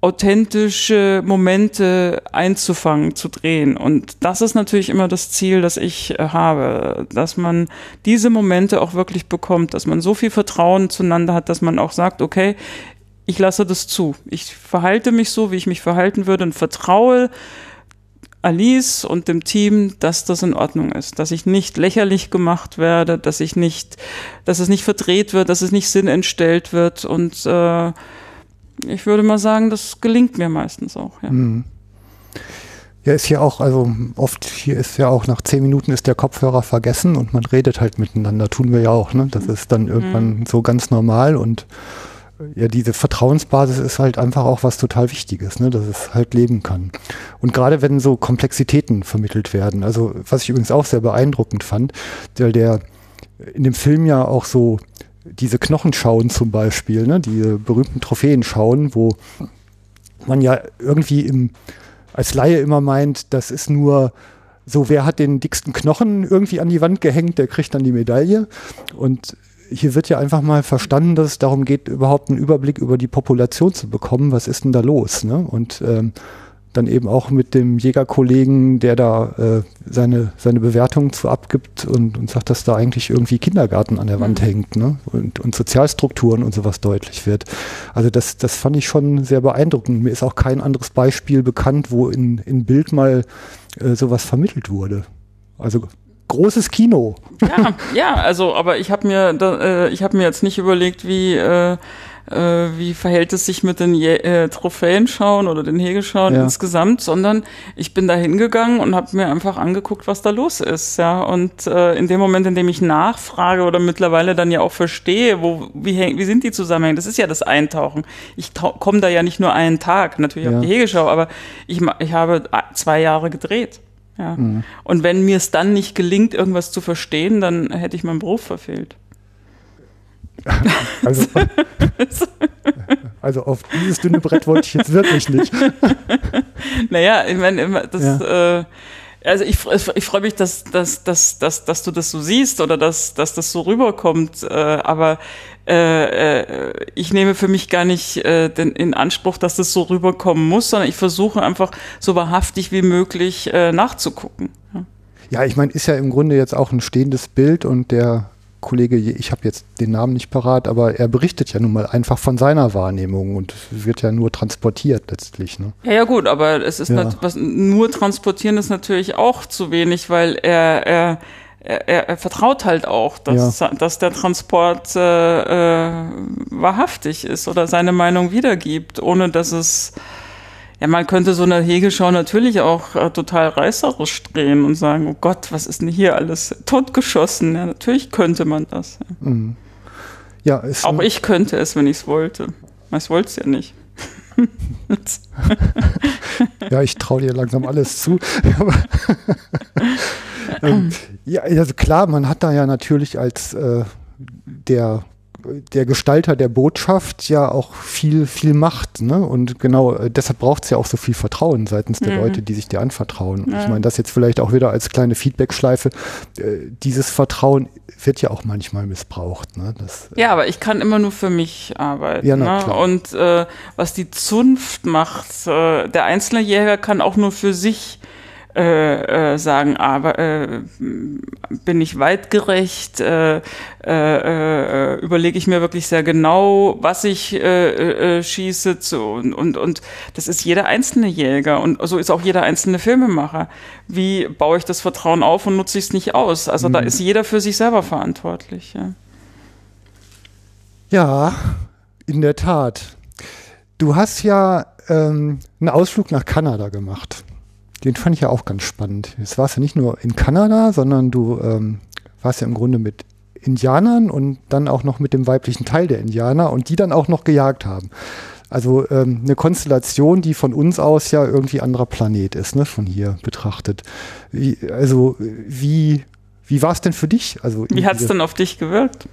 authentische Momente einzufangen, zu drehen. Und das ist natürlich immer das Ziel, das ich äh, habe, dass man diese Momente auch wirklich bekommt, dass man so viel Vertrauen zueinander hat, dass man auch sagt, okay, ich lasse das zu. Ich verhalte mich so, wie ich mich verhalten würde und vertraue Alice und dem Team, dass das in Ordnung ist, dass ich nicht lächerlich gemacht werde, dass ich nicht, dass es nicht verdreht wird, dass es nicht Sinn entstellt wird und äh, ich würde mal sagen, das gelingt mir meistens auch. Ja. Ja, ist hier auch, also oft hier ist ja auch nach zehn Minuten ist der Kopfhörer vergessen und man redet halt miteinander, tun wir ja auch, ne? Das ist dann irgendwann so ganz normal und ja, diese Vertrauensbasis ist halt einfach auch was total Wichtiges, ne? dass es halt leben kann. Und gerade wenn so Komplexitäten vermittelt werden, also was ich übrigens auch sehr beeindruckend fand, weil der in dem Film ja auch so diese Knochenschauen zum Beispiel, ne? diese berühmten Trophäenschauen, wo man ja irgendwie im, als Laie immer meint, das ist nur so, wer hat den dicksten Knochen irgendwie an die Wand gehängt, der kriegt dann die Medaille. Und hier wird ja einfach mal verstanden, dass es darum geht, überhaupt einen Überblick über die Population zu bekommen. Was ist denn da los? Ne? Und ähm, dann eben auch mit dem Jägerkollegen, der da äh, seine, seine Bewertung zu abgibt und, und sagt, dass da eigentlich irgendwie Kindergarten an der Wand hängt ne? und, und Sozialstrukturen und sowas deutlich wird. Also das, das fand ich schon sehr beeindruckend. Mir ist auch kein anderes Beispiel bekannt, wo in, in Bild mal äh, sowas vermittelt wurde. Also großes Kino. Ja, ja, also, aber ich habe mir, da, äh, ich habe mir jetzt nicht überlegt, wie, äh, äh, wie verhält es sich mit den Je äh, Trophäenschauen oder den Hegeschauen Ja. insgesamt, sondern ich bin da hingegangen und habe mir einfach angeguckt, was da los ist, ja. Und äh, in dem Moment, in dem ich nachfrage oder mittlerweile dann ja auch verstehe, wo wie, häng- wie sind die Zusammenhänge, das ist ja das Eintauchen. Ich komme da ja nicht nur einen Tag, natürlich Ja. auf die Hegeschau, aber ich, ich habe zwei Jahre gedreht. Ja. Mhm. Und wenn mir es dann nicht gelingt, irgendwas zu verstehen, dann hätte ich meinen Beruf verfehlt. Also, also auf dieses dünne Brett wollte ich jetzt wirklich nicht. Naja, ich meine, das, äh, also ich, ich freue mich, dass, dass, dass, dass, dass du das so siehst oder dass, dass das so rüberkommt, äh, aber äh, äh, ich nehme für mich gar nicht äh, den, in Anspruch, dass das so rüberkommen muss, sondern ich versuche einfach so wahrhaftig wie möglich äh, nachzugucken. Ja. Ja, ich meine, ist ja im Grunde jetzt auch ein stehendes Bild und der Kollege, ich habe jetzt den Namen nicht parat, aber er berichtet ja nun mal einfach von seiner Wahrnehmung und wird ja nur transportiert letztlich. Ne? Ja, ja gut, aber es ist Ja. was nur transportieren ist natürlich auch zu wenig, weil er er er, er, er vertraut halt auch, dass, dass der Transport äh, äh, wahrhaftig ist oder seine Meinung wiedergibt, ohne dass es ja, man könnte so eine Hegeschau natürlich auch äh, total reißerisch drehen und sagen, oh Gott, was ist denn hier alles totgeschossen? Ja, natürlich könnte man das. Ja. Ja, ist Auch ich könnte es, wenn ich es wollte. Ich wollte es ja nicht. Ja, ich traue dir langsam alles zu. Ähm, ja, also klar, man hat da ja natürlich als äh, der, der Gestalter der Botschaft ja auch viel, viel Macht. Ne? Und genau äh, deshalb braucht es ja auch so viel Vertrauen seitens der Mhm. Leute, die sich dir anvertrauen. Und ich meine, das jetzt vielleicht auch wieder als kleine Feedbackschleife. Äh, dieses Vertrauen wird ja auch manchmal missbraucht. Ne? Das, Ja, aber ich kann immer nur für mich arbeiten. Ja, na ne? klar. Und äh, was die Zunft macht, äh, der einzelne Jäger kann auch nur für sich äh, äh, sagen, aber äh, bin ich weitgerecht, äh, äh, äh, überlege ich mir wirklich sehr genau, was ich äh, äh, äh, schieße zu, und, und, und das ist jeder einzelne Jäger und so ist auch jeder einzelne Filmemacher. Wie baue ich das Vertrauen auf und nutze ich es nicht aus? Also da ist jeder für sich selber verantwortlich. Ja. Ja, in der Tat. Du hast ja ähm, einen Ausflug nach Kanada gemacht. Den fand ich ja auch ganz spannend. Jetzt warst du nicht nur in Kanada, sondern du ähm, warst ja im Grunde mit Indianern und dann auch noch mit dem weiblichen Teil der Indianer und die dann auch noch gejagt haben. Also ähm, eine Konstellation, die von uns aus ja irgendwie anderer Planet ist, ne, von hier betrachtet. Wie, also wie, wie war es denn für dich? Also Wie hat's diese- denn auf dich gewirkt?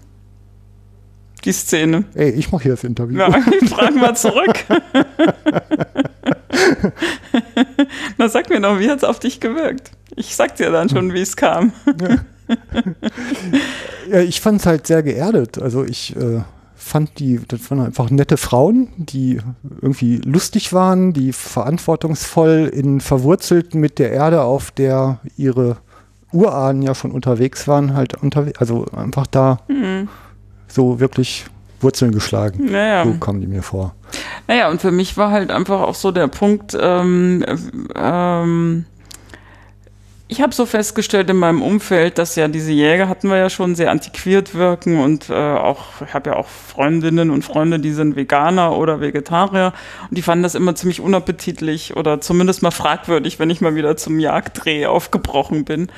Die Szene. Ey, ich mache hier das Interview. Ja, ich frage mal zurück. Na, sag mir doch, wie hat's auf dich gewirkt? Ich sag dir dann schon, wie es kam. Ja, ich fand es halt sehr geerdet. Also ich äh, fand die, das waren einfach nette Frauen, die irgendwie lustig waren, die verantwortungsvoll in verwurzelt mit der Erde, auf der ihre Urahnen ja schon unterwegs waren, halt unterwegs, also einfach da so wirklich Wurzeln geschlagen. Naja. So kamen die mir vor. Naja, und für mich war halt einfach auch so der Punkt, ähm, ähm, ich habe so festgestellt in meinem Umfeld, dass ja diese Jäger hatten wir ja schon sehr antiquiert wirken und äh, auch, ich habe ja auch Freundinnen und Freunde, die sind Veganer oder Vegetarier und die fanden das immer ziemlich unappetitlich oder zumindest mal fragwürdig, wenn ich mal wieder zum Jagddreh aufgebrochen bin.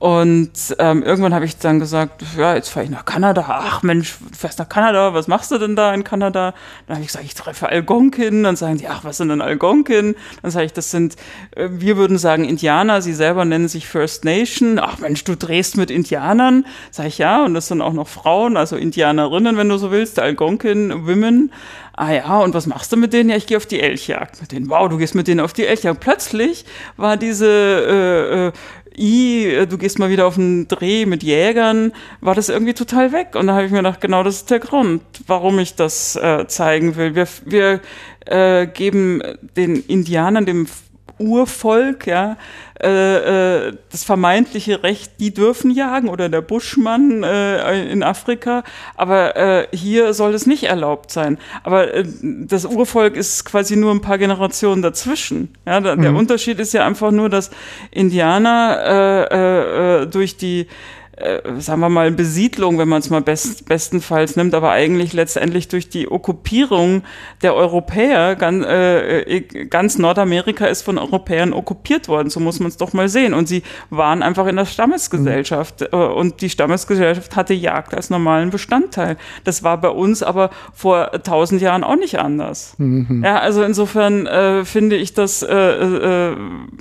Und ähm, irgendwann habe ich dann gesagt, ja, jetzt fahre ich nach Kanada. Ach Mensch, du fährst nach Kanada, was machst du denn da in Kanada? Dann habe ich gesagt, ich treffe Algonkin. Dann sagen die, ach, was sind denn Algonkin? Dann sage ich, das sind, äh, wir würden sagen Indianer, sie selber nennen sich First Nation. Ach Mensch, du drehst mit Indianern? Sag ich, ja, und das sind auch noch Frauen, also Indianerinnen, wenn du so willst, Algonkin, Women. Ah ja, und was machst du mit denen? Ja, ich gehe auf die Elchjagd mit denen. Wow, du gehst mit denen auf die Elchjagd. Plötzlich war diese äh, äh, I, äh, du gehst mal wieder auf einen Dreh mit Jägern, war das irgendwie total weg. Und da habe ich mir gedacht, genau das ist der Grund, warum ich das äh, zeigen will. Wir, wir äh, geben den Indianern, dem Urvolk, ja, äh, äh, das vermeintliche Recht, die dürfen jagen oder der Buschmann äh, in Afrika, aber äh, hier soll es nicht erlaubt sein. Aber äh, das Urvolk ist quasi nur ein paar Generationen dazwischen. Ja, der Unterschied ist ja einfach nur, dass Indianer äh, äh, äh, durch die äh, sagen wir mal, Besiedlung, wenn man es mal best, bestenfalls nimmt, aber eigentlich letztendlich durch die Okkupierung der Europäer, ganz, äh, ganz Nordamerika ist von Europäern okkupiert worden, so muss man es doch mal sehen. Und sie waren einfach in der Stammesgesellschaft mhm. und die Stammesgesellschaft hatte Jagd als normalen Bestandteil. Das war bei uns aber vor tausend Jahren auch nicht anders. Mhm. Ja, also insofern äh, finde ich das, äh, äh,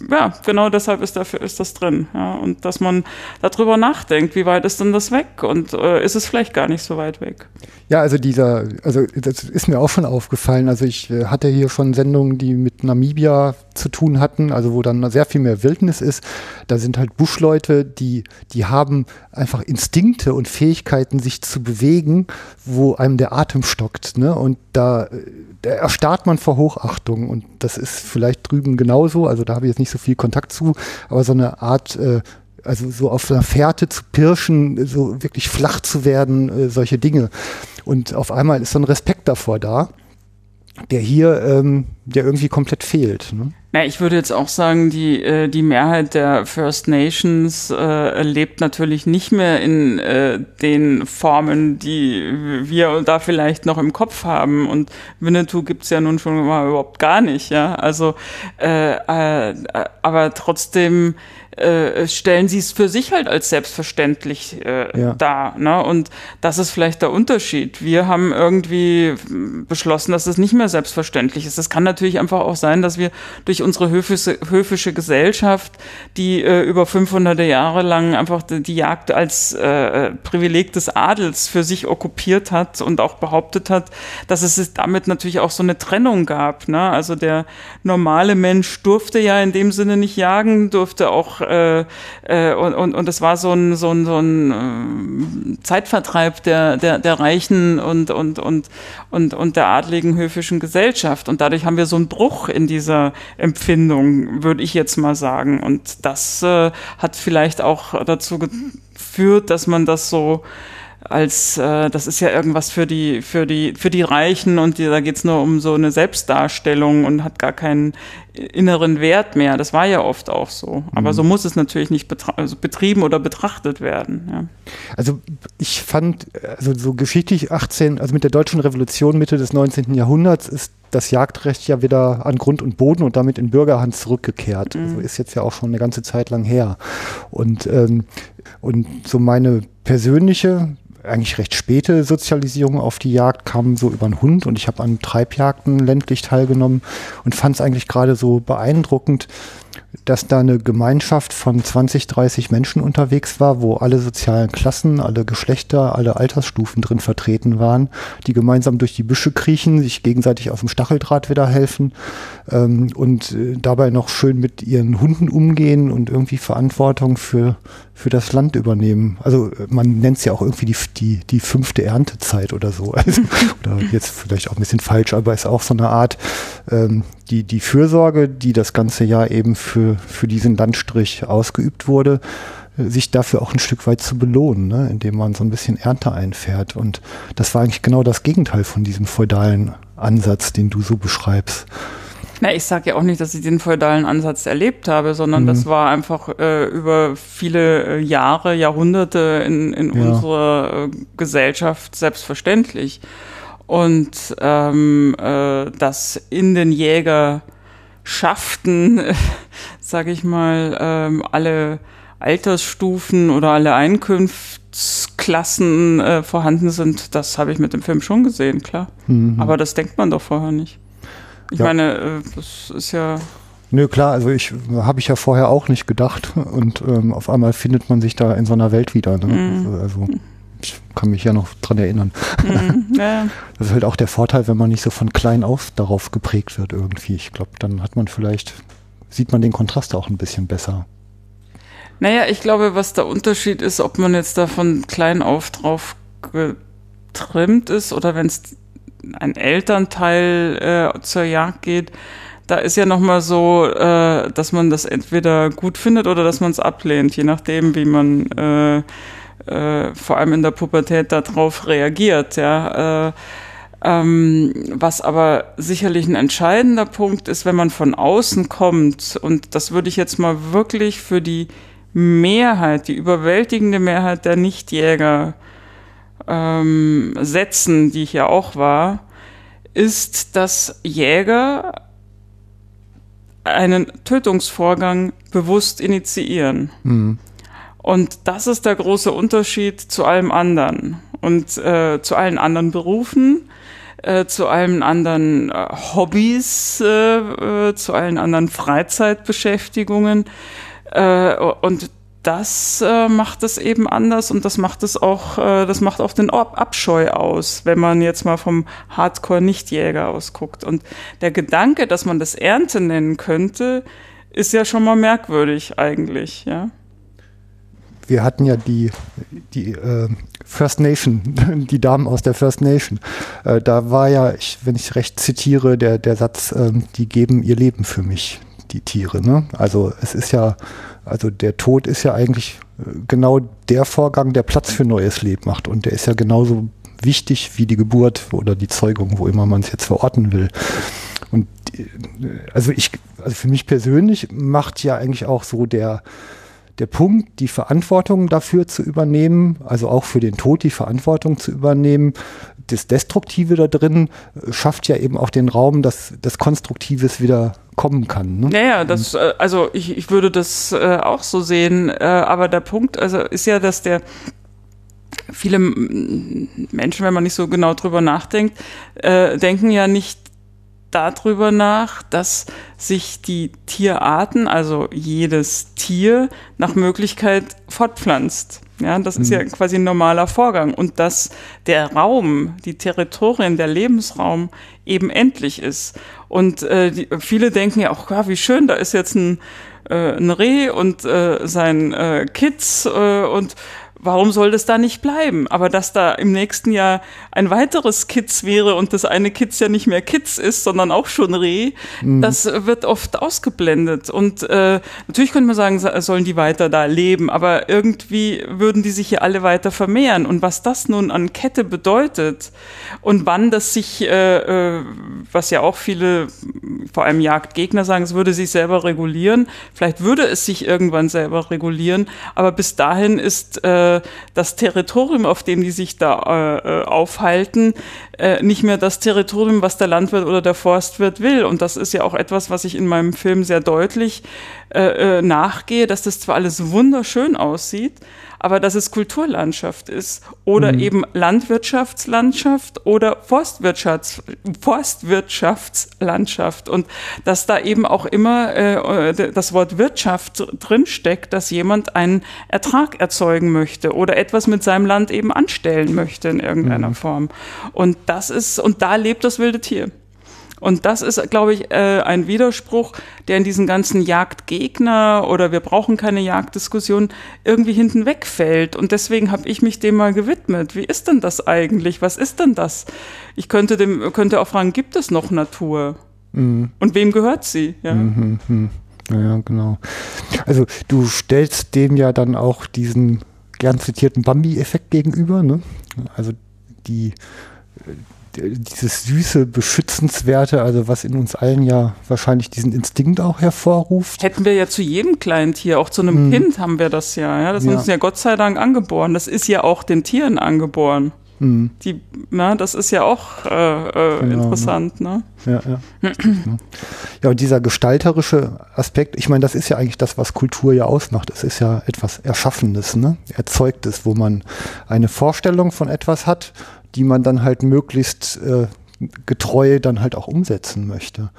ja, genau deshalb ist dafür ist das drin. Ja, und dass man darüber nachdenkt, wie weit ist denn das weg und äh, ist es vielleicht gar nicht so weit weg. Ja, also dieser, also das ist mir auch schon aufgefallen. Also ich äh, hatte hier schon Sendungen, die mit Namibia zu tun hatten, also wo dann sehr viel mehr Wildnis ist. Da sind halt Buschleute, die, die haben einfach Instinkte und Fähigkeiten, sich zu bewegen, wo einem der Atem stockt. Ne? Und da, da erstarrt man vor Hochachtung. Und das ist vielleicht drüben genauso. Also da habe ich jetzt nicht so viel Kontakt zu, aber so eine Art äh, also so auf einer Fährte zu pirschen, so wirklich flach zu werden, äh, solche Dinge. Und auf einmal ist so ein Respekt davor da, der hier, ähm, der irgendwie komplett fehlt. Ne? Na, ich würde jetzt auch sagen, die, äh, die Mehrheit der First Nations äh, lebt natürlich nicht mehr in äh, den Formen, die wir da vielleicht noch im Kopf haben. Und Winnetou gibt's ja nun schon mal überhaupt gar nicht, ja. Also, äh, äh, aber trotzdem äh, stellen sie es für sich halt als selbstverständlich äh, ja. dar. Ne? Und das ist vielleicht der Unterschied. Wir haben irgendwie beschlossen, dass es nicht mehr selbstverständlich ist. Es kann natürlich einfach auch sein, dass wir durch unsere höfische, höfische Gesellschaft, die äh, über 500 Jahre lang einfach die, die Jagd als äh, Privileg des Adels für sich okkupiert hat und auch behauptet hat, dass es damit natürlich auch so eine Trennung gab. Ne? Also der normale Mensch durfte ja in dem Sinne nicht jagen, durfte auch äh, äh, und, und, und es war so ein, so ein, so ein äh, Zeitvertreib der, der, der reichen und, und, und, und, und der adligen höfischen Gesellschaft. Und dadurch haben wir so einen Bruch in dieser Empfindung, würde ich jetzt mal sagen. Und das äh, hat vielleicht auch dazu geführt, dass man das so als äh, das ist ja irgendwas für die für die für die Reichen und die, da geht's nur um so eine Selbstdarstellung und hat gar keinen inneren Wert mehr. Das war ja oft auch so. Aber mhm. so muss es natürlich nicht also betrieben oder betrachtet werden. Ja. Also ich fand, also so geschichtlich 18, also mit der deutschen Revolution Mitte des 19. Jahrhunderts ist das Jagdrecht ja wieder an Grund und Boden und damit in Bürgerhand zurückgekehrt. Mhm. Also ist jetzt ja auch schon eine ganze Zeit lang her. Und, ähm, und so meine persönliche eigentlich recht späte Sozialisierung auf die Jagd kam so über einen Hund und ich habe an Treibjagden ländlich teilgenommen und fand es eigentlich gerade so beeindruckend, dass da eine Gemeinschaft von 20, 30 Menschen unterwegs war, wo alle sozialen Klassen, alle Geschlechter, alle Altersstufen drin vertreten waren, die gemeinsam durch die Büsche kriechen, sich gegenseitig auf dem Stacheldraht wieder helfen ähm, und äh, dabei noch schön mit ihren Hunden umgehen und irgendwie Verantwortung für, für das Land übernehmen. Also äh, man nennt es ja auch irgendwie die, die, die fünfte Erntezeit oder so. Also, oder jetzt vielleicht auch ein bisschen falsch, aber ist auch so eine Art ähm, die, die Fürsorge, die das ganze Jahr eben für, für diesen Landstrich ausgeübt wurde, äh, sich dafür auch ein Stück weit zu belohnen, ne? indem man so ein bisschen Ernte einfährt. Und das war eigentlich genau das Gegenteil von diesem feudalen Ansatz, den du so beschreibst. Na, ich sage ja auch nicht, dass ich den feudalen Ansatz erlebt habe, sondern mhm. das war einfach äh, über viele äh, Jahre, Jahrhunderte in, in ja. unserer äh, Gesellschaft selbstverständlich und ähm, äh, dass in den Jägerschaften, äh, sage ich mal, ähm, alle Altersstufen oder alle Einkunftsklassen äh, vorhanden sind, das habe ich mit dem Film schon gesehen, klar. Mhm. Aber das denkt man doch vorher nicht. Ich ja. meine, äh, das ist ja Nö, klar, also ich habe ich ja vorher auch nicht gedacht und ähm, auf einmal findet man sich da in so einer Welt wieder. Ne? Mhm. Also ich kann mich ja noch dran erinnern. Mhm, ja. Das ist halt auch der Vorteil, wenn man nicht so von klein auf darauf geprägt wird irgendwie. Ich glaube, dann hat man vielleicht, sieht man den Kontrast auch ein bisschen besser. Naja, ich glaube, was der Unterschied ist, ob man jetzt da von klein auf drauf getrimmt ist oder wenn es ein Elternteil äh, zur Jagd geht, da ist ja nochmal so, äh, dass man das entweder gut findet oder dass man es ablehnt, je nachdem, wie man äh, äh, vor allem in der Pubertät darauf reagiert, ja. Äh, ähm, was aber sicherlich ein entscheidender Punkt ist, wenn man von außen kommt, und das würde ich jetzt mal wirklich für die Mehrheit, die überwältigende Mehrheit der Nichtjäger ähm, setzen, die ich ja auch war, ist, dass Jäger einen Tötungsvorgang bewusst initiieren. Mhm. Und das ist der große Unterschied zu allem anderen und äh, zu allen anderen Berufen, äh, zu allen anderen äh, Hobbys, äh, äh, zu allen anderen Freizeitbeschäftigungen. Äh, und das äh, macht es eben anders und das macht es auch, äh, das macht auch den Abscheu aus, wenn man jetzt mal vom Hardcore-Nichtjäger ausguckt. Und der Gedanke, dass man das Ernte nennen könnte, ist ja schon mal merkwürdig eigentlich, ja. Wir hatten ja die, die äh, First Nation, die Damen aus der First Nation. Äh, da war ja, ich, wenn ich recht zitiere, der, der Satz, äh, die geben ihr Leben für mich, die Tiere. Ne? Also es ist ja also der Tod ist ja eigentlich äh, genau der Vorgang, der Platz für neues Leben macht. Und der ist ja genauso wichtig wie die Geburt oder die Zeugung, wo immer man es jetzt verorten will. Und äh, also ich, also für mich persönlich macht ja eigentlich auch so der, der Punkt, die Verantwortung dafür zu übernehmen, also auch für den Tod die Verantwortung zu übernehmen, das Destruktive da drin äh, schafft ja eben auch den Raum, dass das Konstruktives wieder kommen kann. Ne? Naja, das, äh, also ich, ich würde das äh, auch so sehen, äh, aber der Punkt also ist ja, dass der viele Menschen, wenn man nicht so genau drüber nachdenkt, denken ja nicht darüber nach, dass sich die Tierarten, also jedes Tier, nach Möglichkeit fortpflanzt. Ja, das ist ja mhm. quasi ein normaler Vorgang und dass der Raum, die Territorien, der Lebensraum eben endlich ist. Und äh, die, viele denken ja auch, ja, wie schön, da ist jetzt ein, äh, ein Reh und äh, sein äh, Kids äh, und warum soll das da nicht bleiben? Aber dass da im nächsten Jahr ein weiteres Kitz wäre und das eine Kitz ja nicht mehr Kitz ist, sondern auch schon Reh, mhm. das wird oft ausgeblendet. Und äh, natürlich könnte man sagen, sollen die weiter da leben, aber irgendwie würden die sich hier alle weiter vermehren. Und was das nun an Kette bedeutet und wann das sich, äh, äh, was ja auch viele, vor allem Jagdgegner sagen, es würde sich selber regulieren. Vielleicht würde es sich irgendwann selber regulieren, aber bis dahin ist äh, äh, das Territorium, auf dem die sich da äh, äh, aufhalten, äh, nicht mehr das Territorium, was der Landwirt oder der Forstwirt will. Und das ist ja auch etwas, was ich in meinem Film sehr deutlich äh, äh nachgehe, dass das zwar alles wunderschön aussieht, aber dass es Kulturlandschaft ist oder mhm. eben Landwirtschaftslandschaft oder Forstwirtschafts Forstwirtschaftslandschaft und dass da eben auch immer äh, das Wort Wirtschaft drinsteckt, dass jemand einen Ertrag erzeugen möchte oder etwas mit seinem Land eben anstellen möchte in irgendeiner mhm. Form. Und das ist, und da lebt das wilde Tier. Und das ist, glaube ich, äh, ein Widerspruch, der in diesen ganzen Jagdgegner oder wir brauchen keine Jagddiskussion irgendwie hinten wegfällt. Und deswegen habe ich mich dem mal gewidmet. Wie ist denn das eigentlich? Was ist denn das? Ich könnte dem könnte auch fragen, gibt es noch Natur? Mhm. Und wem gehört sie? Ja. Mhm, mh. Ja, genau. Also du stellst dem ja dann auch diesen gern zitierten Bambi-Effekt gegenüber. Ne? Also die dieses süße, beschützenswerte, also was in uns allen ja wahrscheinlich diesen Instinkt auch hervorruft. Hätten wir ja zu jedem kleinen Tier, auch zu einem hm. Kind haben wir das ja, ja. Das ist ja. uns ja Gott sei Dank angeboren. Das ist ja auch den Tieren angeboren. Hm. Die, na, das ist ja auch äh, äh, genau, interessant, ne? Ja, ja. ja, und dieser gestalterische Aspekt, ich meine, das ist ja eigentlich das, was Kultur ja ausmacht. Es ist ja etwas Erschaffenes, ne? Erzeugtes, wo man eine Vorstellung von etwas hat die man dann halt möglichst äh, getreu dann halt auch umsetzen möchte.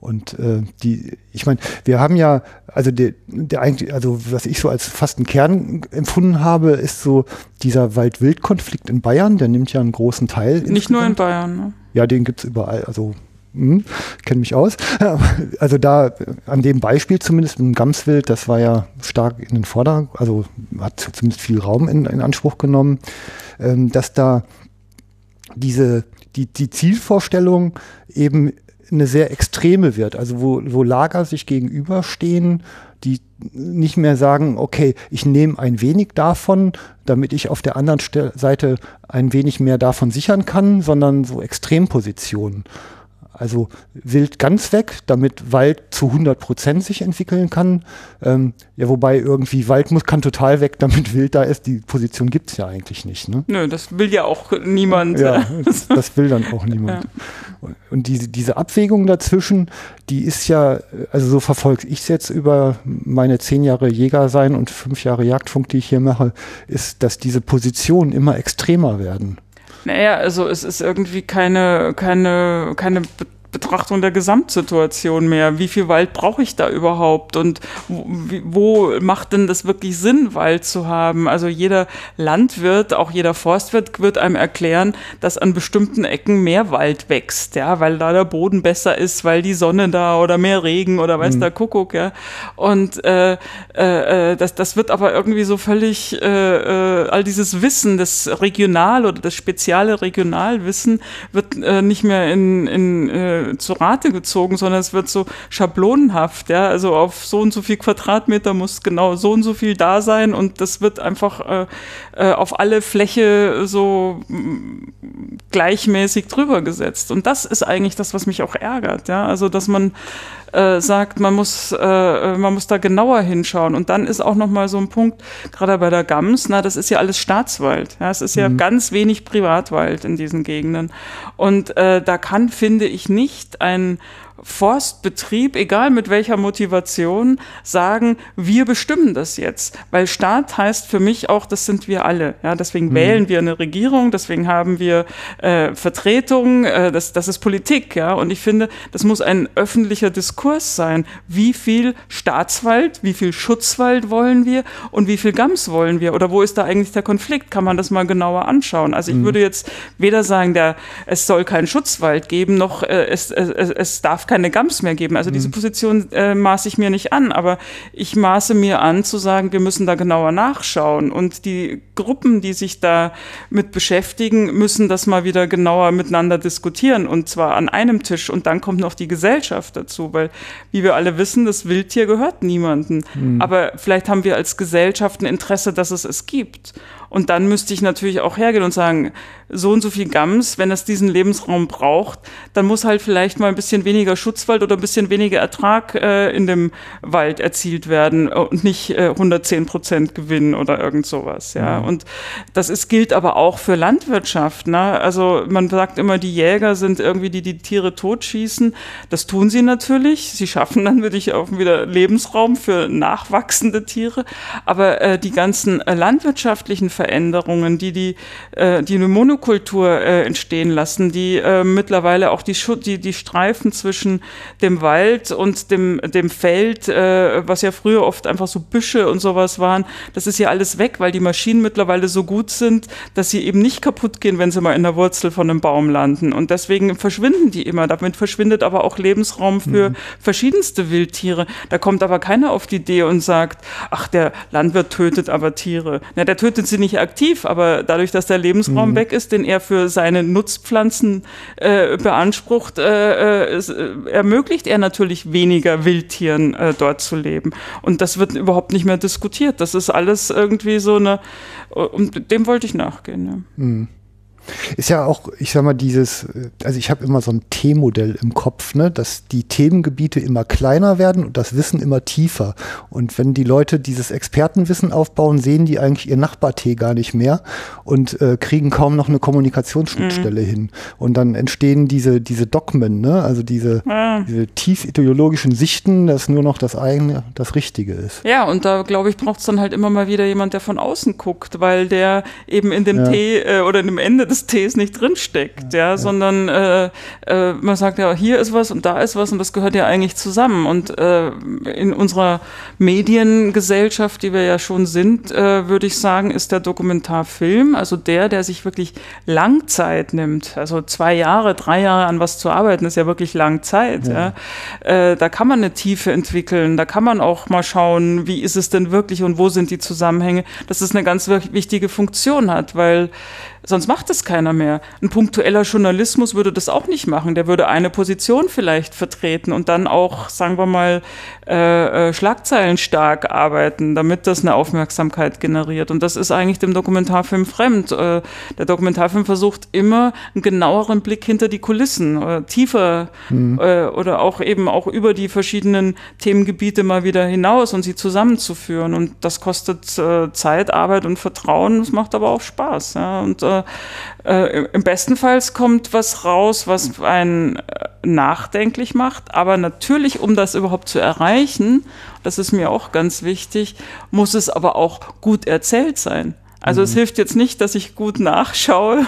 Und äh, die, ich meine, wir haben ja, also der, der eigentlich, also was ich so als fast einen Kern empfunden habe, ist so dieser Wald-Wild-Konflikt in Bayern, der nimmt ja einen großen Teil. Nicht insgesamt. nur in Bayern, ne? Ja, den gibt's überall, also hm, kenne mich aus. Also da an dem Beispiel zumindest mit dem Gamswild, das war ja stark in den Vordergrund, also hat zumindest viel Raum in, in Anspruch genommen, ähm, dass da diese, die, die Zielvorstellung eben eine sehr extreme wird, also wo, wo Lager sich gegenüberstehen, die nicht mehr sagen, okay, ich nehme ein wenig davon, damit ich auf der anderen Seite ein wenig mehr davon sichern kann, sondern so Extrempositionen. Also Wild ganz weg, damit Wald zu 100 Prozent sich entwickeln kann. Ähm, ja, wobei irgendwie Wald muss, kann total weg, damit Wild da ist. Die Position gibt's ja eigentlich nicht. Ne? Nö, das will ja auch niemand. Ja, das will dann auch niemand. Ja. Und diese, diese Abwägung dazwischen, die ist ja, also so verfolge ich es jetzt über meine zehn Jahre Jäger sein und fünf Jahre Jagdfunk, die ich hier mache, ist, dass diese Positionen immer extremer werden. Naja, also es ist irgendwie keine, keine, keine Betrachtung der Gesamtsituation mehr. Wie viel Wald brauche ich da überhaupt? Und wo, wo, macht denn das wirklich Sinn, Wald zu haben? Also jeder Landwirt, auch jeder Forstwirt wird einem erklären, dass an bestimmten Ecken mehr Wald wächst, ja, weil da der Boden besser ist, weil die Sonne da oder mehr Regen oder weiß mhm. der Kuckuck, ja. Und äh, äh, das, das wird aber irgendwie so völlig äh, äh, all dieses Wissen, das Regional oder das spezielle Regionalwissen wird äh, nicht mehr in, in äh, zu Rate gezogen, sondern es wird so schablonenhaft, ja, also auf so und so viel Quadratmeter muss genau so und so viel da sein und das wird einfach äh, äh, auf alle Fläche so mm, gleichmäßig drüber gesetzt. Und das ist eigentlich das, was mich auch ärgert, ja, also dass man äh, sagt, man muss, äh, man muss da genauer hinschauen. Und dann ist auch noch mal so ein Punkt, gerade bei der Gams, na, das ist ja alles Staatswald. Ja, es ist ja mhm. ganz wenig Privatwald in diesen Gegenden. Und äh, da kann, finde ich, nicht ein Forstbetrieb, egal mit welcher Motivation, sagen, wir bestimmen das jetzt. Weil Staat heißt für mich auch, das sind wir alle. Ja, deswegen mhm. wählen wir eine Regierung, deswegen haben wir äh, Vertretung, äh, das, das ist Politik. Ja, und ich finde, das muss ein öffentlicher Diskurs sein. Wie viel Staatswald, wie viel Schutzwald wollen wir und wie viel Gams wollen wir? Oder wo ist da eigentlich der Konflikt? Kann man das mal genauer anschauen? Also ich mhm. würde jetzt weder sagen, der, es soll keinen Schutzwald geben, noch äh, es, es, es darf keine Gams mehr geben. Also diese mhm. Position äh, maße ich mir nicht an, aber ich maße mir an zu sagen, wir müssen da genauer nachschauen. Und die Gruppen, die sich da mit beschäftigen, müssen das mal wieder genauer miteinander diskutieren und zwar an einem Tisch. Und dann kommt noch die Gesellschaft dazu, weil, wie wir alle wissen, das Wildtier gehört niemandem. Mhm. Aber vielleicht haben wir als Gesellschaft ein Interesse, dass es es gibt. Und dann müsste ich natürlich auch hergehen und sagen, so und so viel Gams, wenn es diesen Lebensraum braucht, dann muss halt vielleicht mal ein bisschen weniger Schutzwald oder ein bisschen weniger Ertrag äh, in dem Wald erzielt werden und nicht äh, 110 Prozent Gewinn oder irgend sowas. Ja. Mhm. Und das ist, gilt aber auch für Landwirtschaft. Ne? Also man sagt immer, die Jäger sind irgendwie die, die Tiere totschießen. Das tun sie natürlich. Sie schaffen dann wirklich auch wieder Lebensraum für nachwachsende Tiere. Aber äh, die ganzen äh, landwirtschaftlichen Veränderungen, die die, äh, die eine Monokultur äh, entstehen lassen, die äh, mittlerweile auch die, die, die Streifen zwischen dem Wald und dem, dem Feld, äh, was ja früher oft einfach so Büsche und sowas waren, das ist ja alles weg, weil die Maschinen mittlerweile so gut sind, dass sie eben nicht kaputt gehen, wenn sie mal in der Wurzel von einem Baum landen. Und deswegen verschwinden die immer. Damit verschwindet aber auch Lebensraum für mhm. verschiedenste Wildtiere. Da kommt aber keiner auf die Idee und sagt, ach, der Landwirt tötet aber Tiere. Na, der tötet sie nicht nicht aktiv, aber dadurch, dass der Lebensraum mhm. weg ist, den er für seine Nutzpflanzen äh, beansprucht, äh, äh, äh, ermöglicht er natürlich weniger Wildtieren äh, dort zu leben. Und das wird überhaupt nicht mehr diskutiert. Das ist alles irgendwie so eine, und dem wollte ich nachgehen. Ja. Mhm. Ist ja auch, ich sag mal, dieses, also ich habe immer so ein T-Modell im Kopf, ne, dass die Themengebiete immer kleiner werden und das Wissen immer tiefer. Und wenn die Leute dieses Expertenwissen aufbauen, sehen die eigentlich ihr Nachbar-T gar nicht mehr und äh, kriegen kaum noch eine Kommunikationsschnittstelle mhm. hin. Und dann entstehen diese, diese Dogmen, ne, also diese, ja. diese tief ideologischen Sichten, dass nur noch das eigene das Richtige ist. Ja, und da glaube ich, braucht es dann halt immer mal wieder jemand, der von außen guckt, weil der eben in dem ja. T äh, oder in dem Ende des des Tees nicht drinsteckt, ja, ja, sondern äh, äh, man sagt ja, hier ist was und da ist was und das gehört ja eigentlich zusammen. Und äh, in unserer Mediengesellschaft, die wir ja schon sind, äh, würde ich sagen, ist der Dokumentarfilm, also der, der sich wirklich Langzeit nimmt, also zwei Jahre, drei Jahre an was zu arbeiten, ist ja wirklich lang Zeit. Ja. ja. Äh, da kann man eine Tiefe entwickeln, da kann man auch mal schauen, wie ist es denn wirklich und wo sind die Zusammenhänge, dass es eine ganz wichtige Funktion hat, weil sonst macht es keiner mehr. Ein punktueller Journalismus würde das auch nicht machen. Der würde eine Position vielleicht vertreten und dann auch, sagen wir mal, äh, äh, Schlagzeilen stark arbeiten, damit das eine Aufmerksamkeit generiert. Und das ist eigentlich dem Dokumentarfilm fremd. Äh, der Dokumentarfilm versucht immer einen genaueren Blick hinter die Kulissen, äh, tiefer mhm. äh, oder auch eben auch über die verschiedenen Themengebiete mal wieder hinaus und sie zusammenzuführen. Und das kostet äh, Zeit, Arbeit und Vertrauen. Das macht aber auch Spaß. Ja? Und äh, äh, im besten Fall kommt was raus, was einen äh, nachdenklich macht. Aber natürlich, um das überhaupt zu erreichen, das ist mir auch ganz wichtig, muss es aber auch gut erzählt sein. Also mhm. es hilft jetzt nicht, dass ich gut nachschaue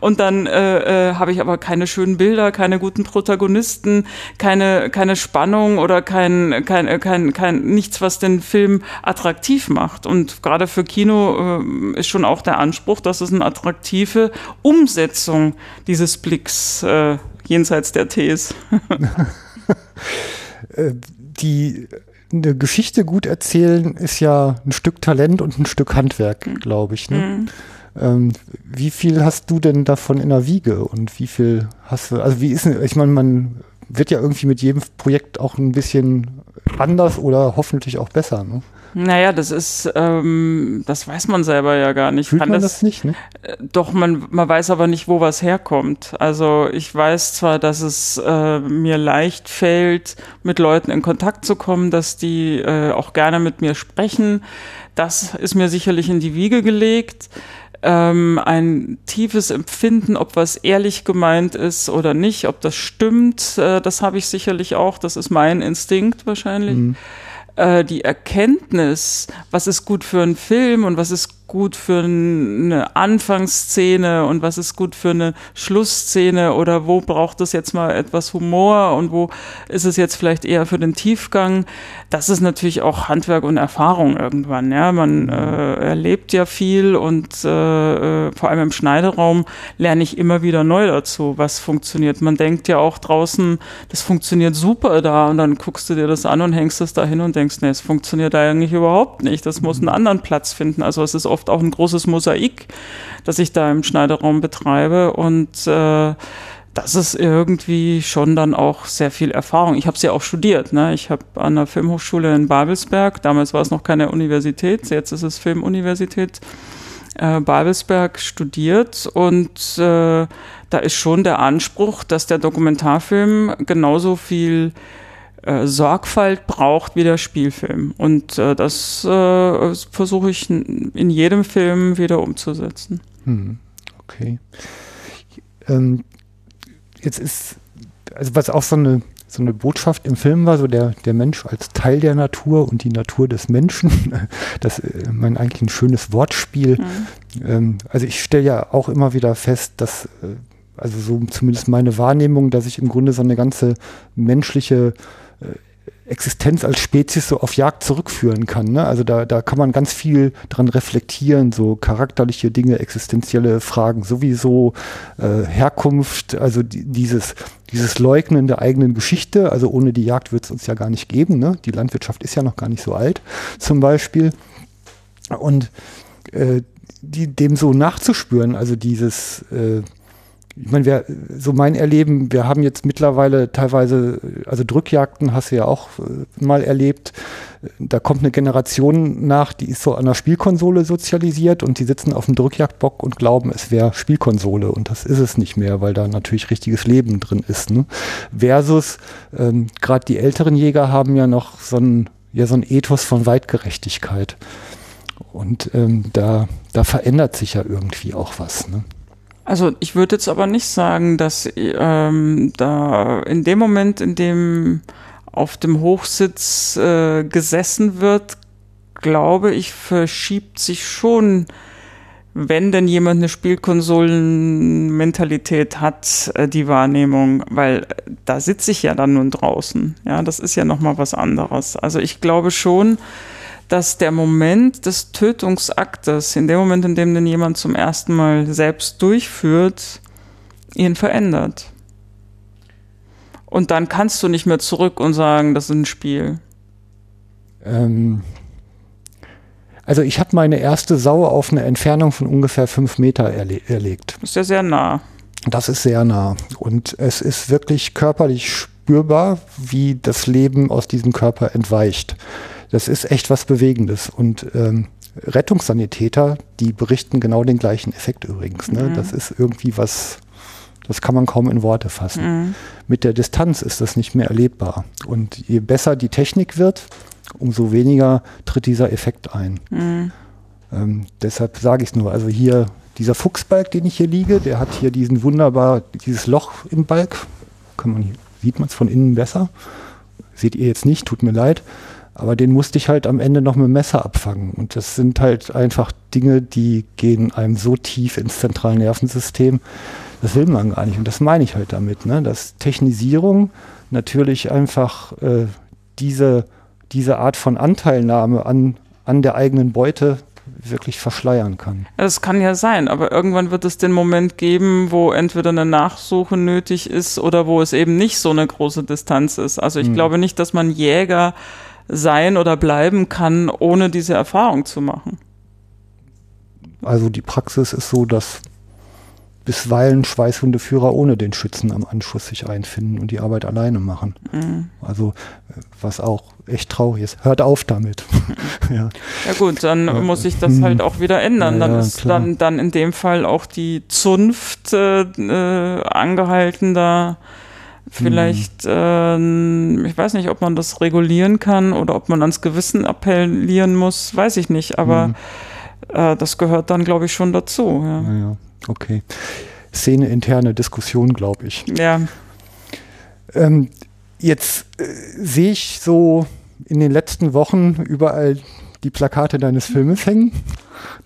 und dann äh, äh, habe ich aber keine schönen Bilder, keine guten Protagonisten, keine keine Spannung oder kein kein äh, kein kein nichts, was den Film attraktiv macht. Und gerade für Kino äh, ist schon auch der Anspruch, dass es eine attraktive Umsetzung dieses Blicks äh, jenseits der Ts. Äh, die eine Geschichte gut erzählen ist ja ein Stück Talent und ein Stück Handwerk, mhm. glaube ich. Ne? Mhm. Ähm, wie viel hast du denn davon in der Wiege und wie viel hast du, also wie ist, ich meine, man wird ja irgendwie mit jedem Projekt auch ein bisschen anders oder hoffentlich auch besser. Ne? Naja, das ist, ähm, das weiß man selber ja gar nicht. Fühlt Kann man das, das nicht, ne? Äh, doch, man, man weiß aber nicht, wo was herkommt. Also ich weiß zwar, dass es äh, mir leicht fällt, mit Leuten in Kontakt zu kommen, dass die äh, auch gerne mit mir sprechen. Das ist mir sicherlich in die Wiege gelegt. Ähm, ein tiefes Empfinden, ob was ehrlich gemeint ist oder nicht, ob das stimmt, äh, das habe ich sicherlich auch. Das ist mein Instinkt wahrscheinlich. Mhm. Äh, die Erkenntnis, was ist gut für einen Film und was ist gut für eine Anfangsszene und was ist gut für eine Schlussszene oder wo braucht es jetzt mal etwas Humor und wo ist es jetzt vielleicht eher für den Tiefgang. Das ist natürlich auch Handwerk und Erfahrung irgendwann. Ja, man äh, erlebt ja viel und äh, äh, vor allem im Schneideraum lerne ich immer wieder neu dazu, was funktioniert. Man denkt ja auch draußen, das funktioniert super da und dann guckst du dir das an und hängst es da hin und denkst, nee, es funktioniert da eigentlich überhaupt nicht. Das muss einen anderen Platz finden. Also es ist oft oft auch ein großes Mosaik, das ich da im Schneiderraum betreibe und äh, das ist irgendwie schon dann auch sehr viel Erfahrung. Ich habe es ja auch studiert. Ne? Ich habe an der Filmhochschule in Babelsberg, damals war es noch keine Universität, jetzt ist es Filmuniversität, äh, Babelsberg studiert und äh, da ist schon der Anspruch, dass der Dokumentarfilm genauso viel äh, Sorgfalt braucht wie der Spielfilm. Und äh, das äh, versuche ich in jedem Film wieder umzusetzen. Hm, okay. Ähm, jetzt ist, also was auch so eine, so eine Botschaft im Film war, so der, der Mensch als Teil der Natur und die Natur des Menschen. Das ist äh, mein eigentlich ein schönes Wortspiel. Mhm. Ähm, also ich stelle ja auch immer wieder fest, dass äh, also so zumindest meine Wahrnehmung, dass ich im Grunde so eine ganze menschliche Existenz als Spezies so auf Jagd zurückführen kann. Ne? Also da, da kann man ganz viel dran reflektieren, so charakterliche Dinge, existenzielle Fragen sowieso, äh, Herkunft, also die, dieses, dieses Leugnen der eigenen Geschichte, also ohne die Jagd wird es uns ja gar nicht geben. Ne? Die Landwirtschaft ist ja noch gar nicht so alt, zum Beispiel. Und äh, die, dem so nachzuspüren, also dieses äh, ich meine, wir, so mein Erleben, wir haben jetzt mittlerweile teilweise, also Drückjagden hast du ja auch äh, mal erlebt. Da kommt eine Generation nach, die ist so an der Spielkonsole sozialisiert und die sitzen auf dem Drückjagdbock und glauben, es wäre Spielkonsole und das ist es nicht mehr, weil da natürlich richtiges Leben drin ist. Ne? Versus ähm, gerade die älteren Jäger haben ja noch so ein, ja, so ein Ethos von Weitgerechtigkeit. Und ähm, da, da verändert sich ja irgendwie auch was. Ne? Also ich würde jetzt aber nicht sagen, dass ähm, da in dem Moment, in dem auf dem Hochsitz äh, gesessen wird, glaube ich, verschiebt sich schon, wenn denn jemand eine Spielkonsolenmentalität hat, äh, die Wahrnehmung, weil äh, da sitze ich ja dann nun draußen. Ja, das ist ja nochmal was anderes. Also ich glaube schon, dass der Moment des Tötungsaktes, in dem Moment, in dem den jemand zum ersten Mal selbst durchführt, ihn verändert. Und dann kannst du nicht mehr zurück und sagen, das ist ein Spiel. Ähm, Also ich habe meine erste Sau auf eine Entfernung von ungefähr fünf Meter erle erlegt. Ist ja sehr nah. Das ist sehr nah. Und es ist wirklich körperlich spürbar, wie das Leben aus diesem Körper entweicht. Das ist echt was Bewegendes. Und ähm, Rettungssanitäter, die berichten genau den gleichen Effekt übrigens. Ne? Mhm. Das ist irgendwie was, das kann man kaum in Worte fassen. Mhm. Mit der Distanz ist das nicht mehr erlebbar. Und je besser die Technik wird, umso weniger tritt dieser Effekt ein. Mhm. Ähm, deshalb sage ich es nur. Also hier dieser Fuchsbalg, den ich hier liege, der hat hier diesen wunderbar, dieses Loch im Balk. Kann man hier, sieht man es von innen besser. Seht ihr jetzt nicht, tut mir leid. Aber den musste ich halt am Ende noch mit dem Messer abfangen. Und das sind halt einfach Dinge, die gehen einem so tief ins zentrale Nervensystem. Das will man gar nicht. Und das meine ich halt damit, ne? dass Technisierung natürlich einfach äh, diese, diese Art von Anteilnahme an, an der eigenen Beute wirklich verschleiern kann. Das kann ja sein, aber irgendwann wird es den Moment geben, wo entweder eine Nachsuche nötig ist oder wo es eben nicht so eine große Distanz ist. Also ich Hm. glaube nicht, dass man Jäger sein oder bleiben kann, ohne diese Erfahrung zu machen. Also die Praxis ist so, dass bisweilen Schweißhundeführer ohne den Schützen am Anschluss sich einfinden und die Arbeit alleine machen. Mhm. Also äh, was auch echt traurig ist. Hört auf damit. ja. Ja gut, dann Ja. muss sich das halt auch wieder ändern. Ja, dann ist klar. dann, dann in dem Fall auch die Zunft äh, äh, angehalten, da vielleicht, äh, ich weiß nicht, ob man das regulieren kann oder ob man ans Gewissen appellieren muss, weiß ich nicht, aber Mhm. äh, das gehört dann, glaube ich, schon dazu. Ja. Naja, okay. Szene interne Diskussion, glaube ich. ja. Ähm, jetzt äh, sehe ich so in den letzten Wochen überall die Plakate deines Filmes hängen.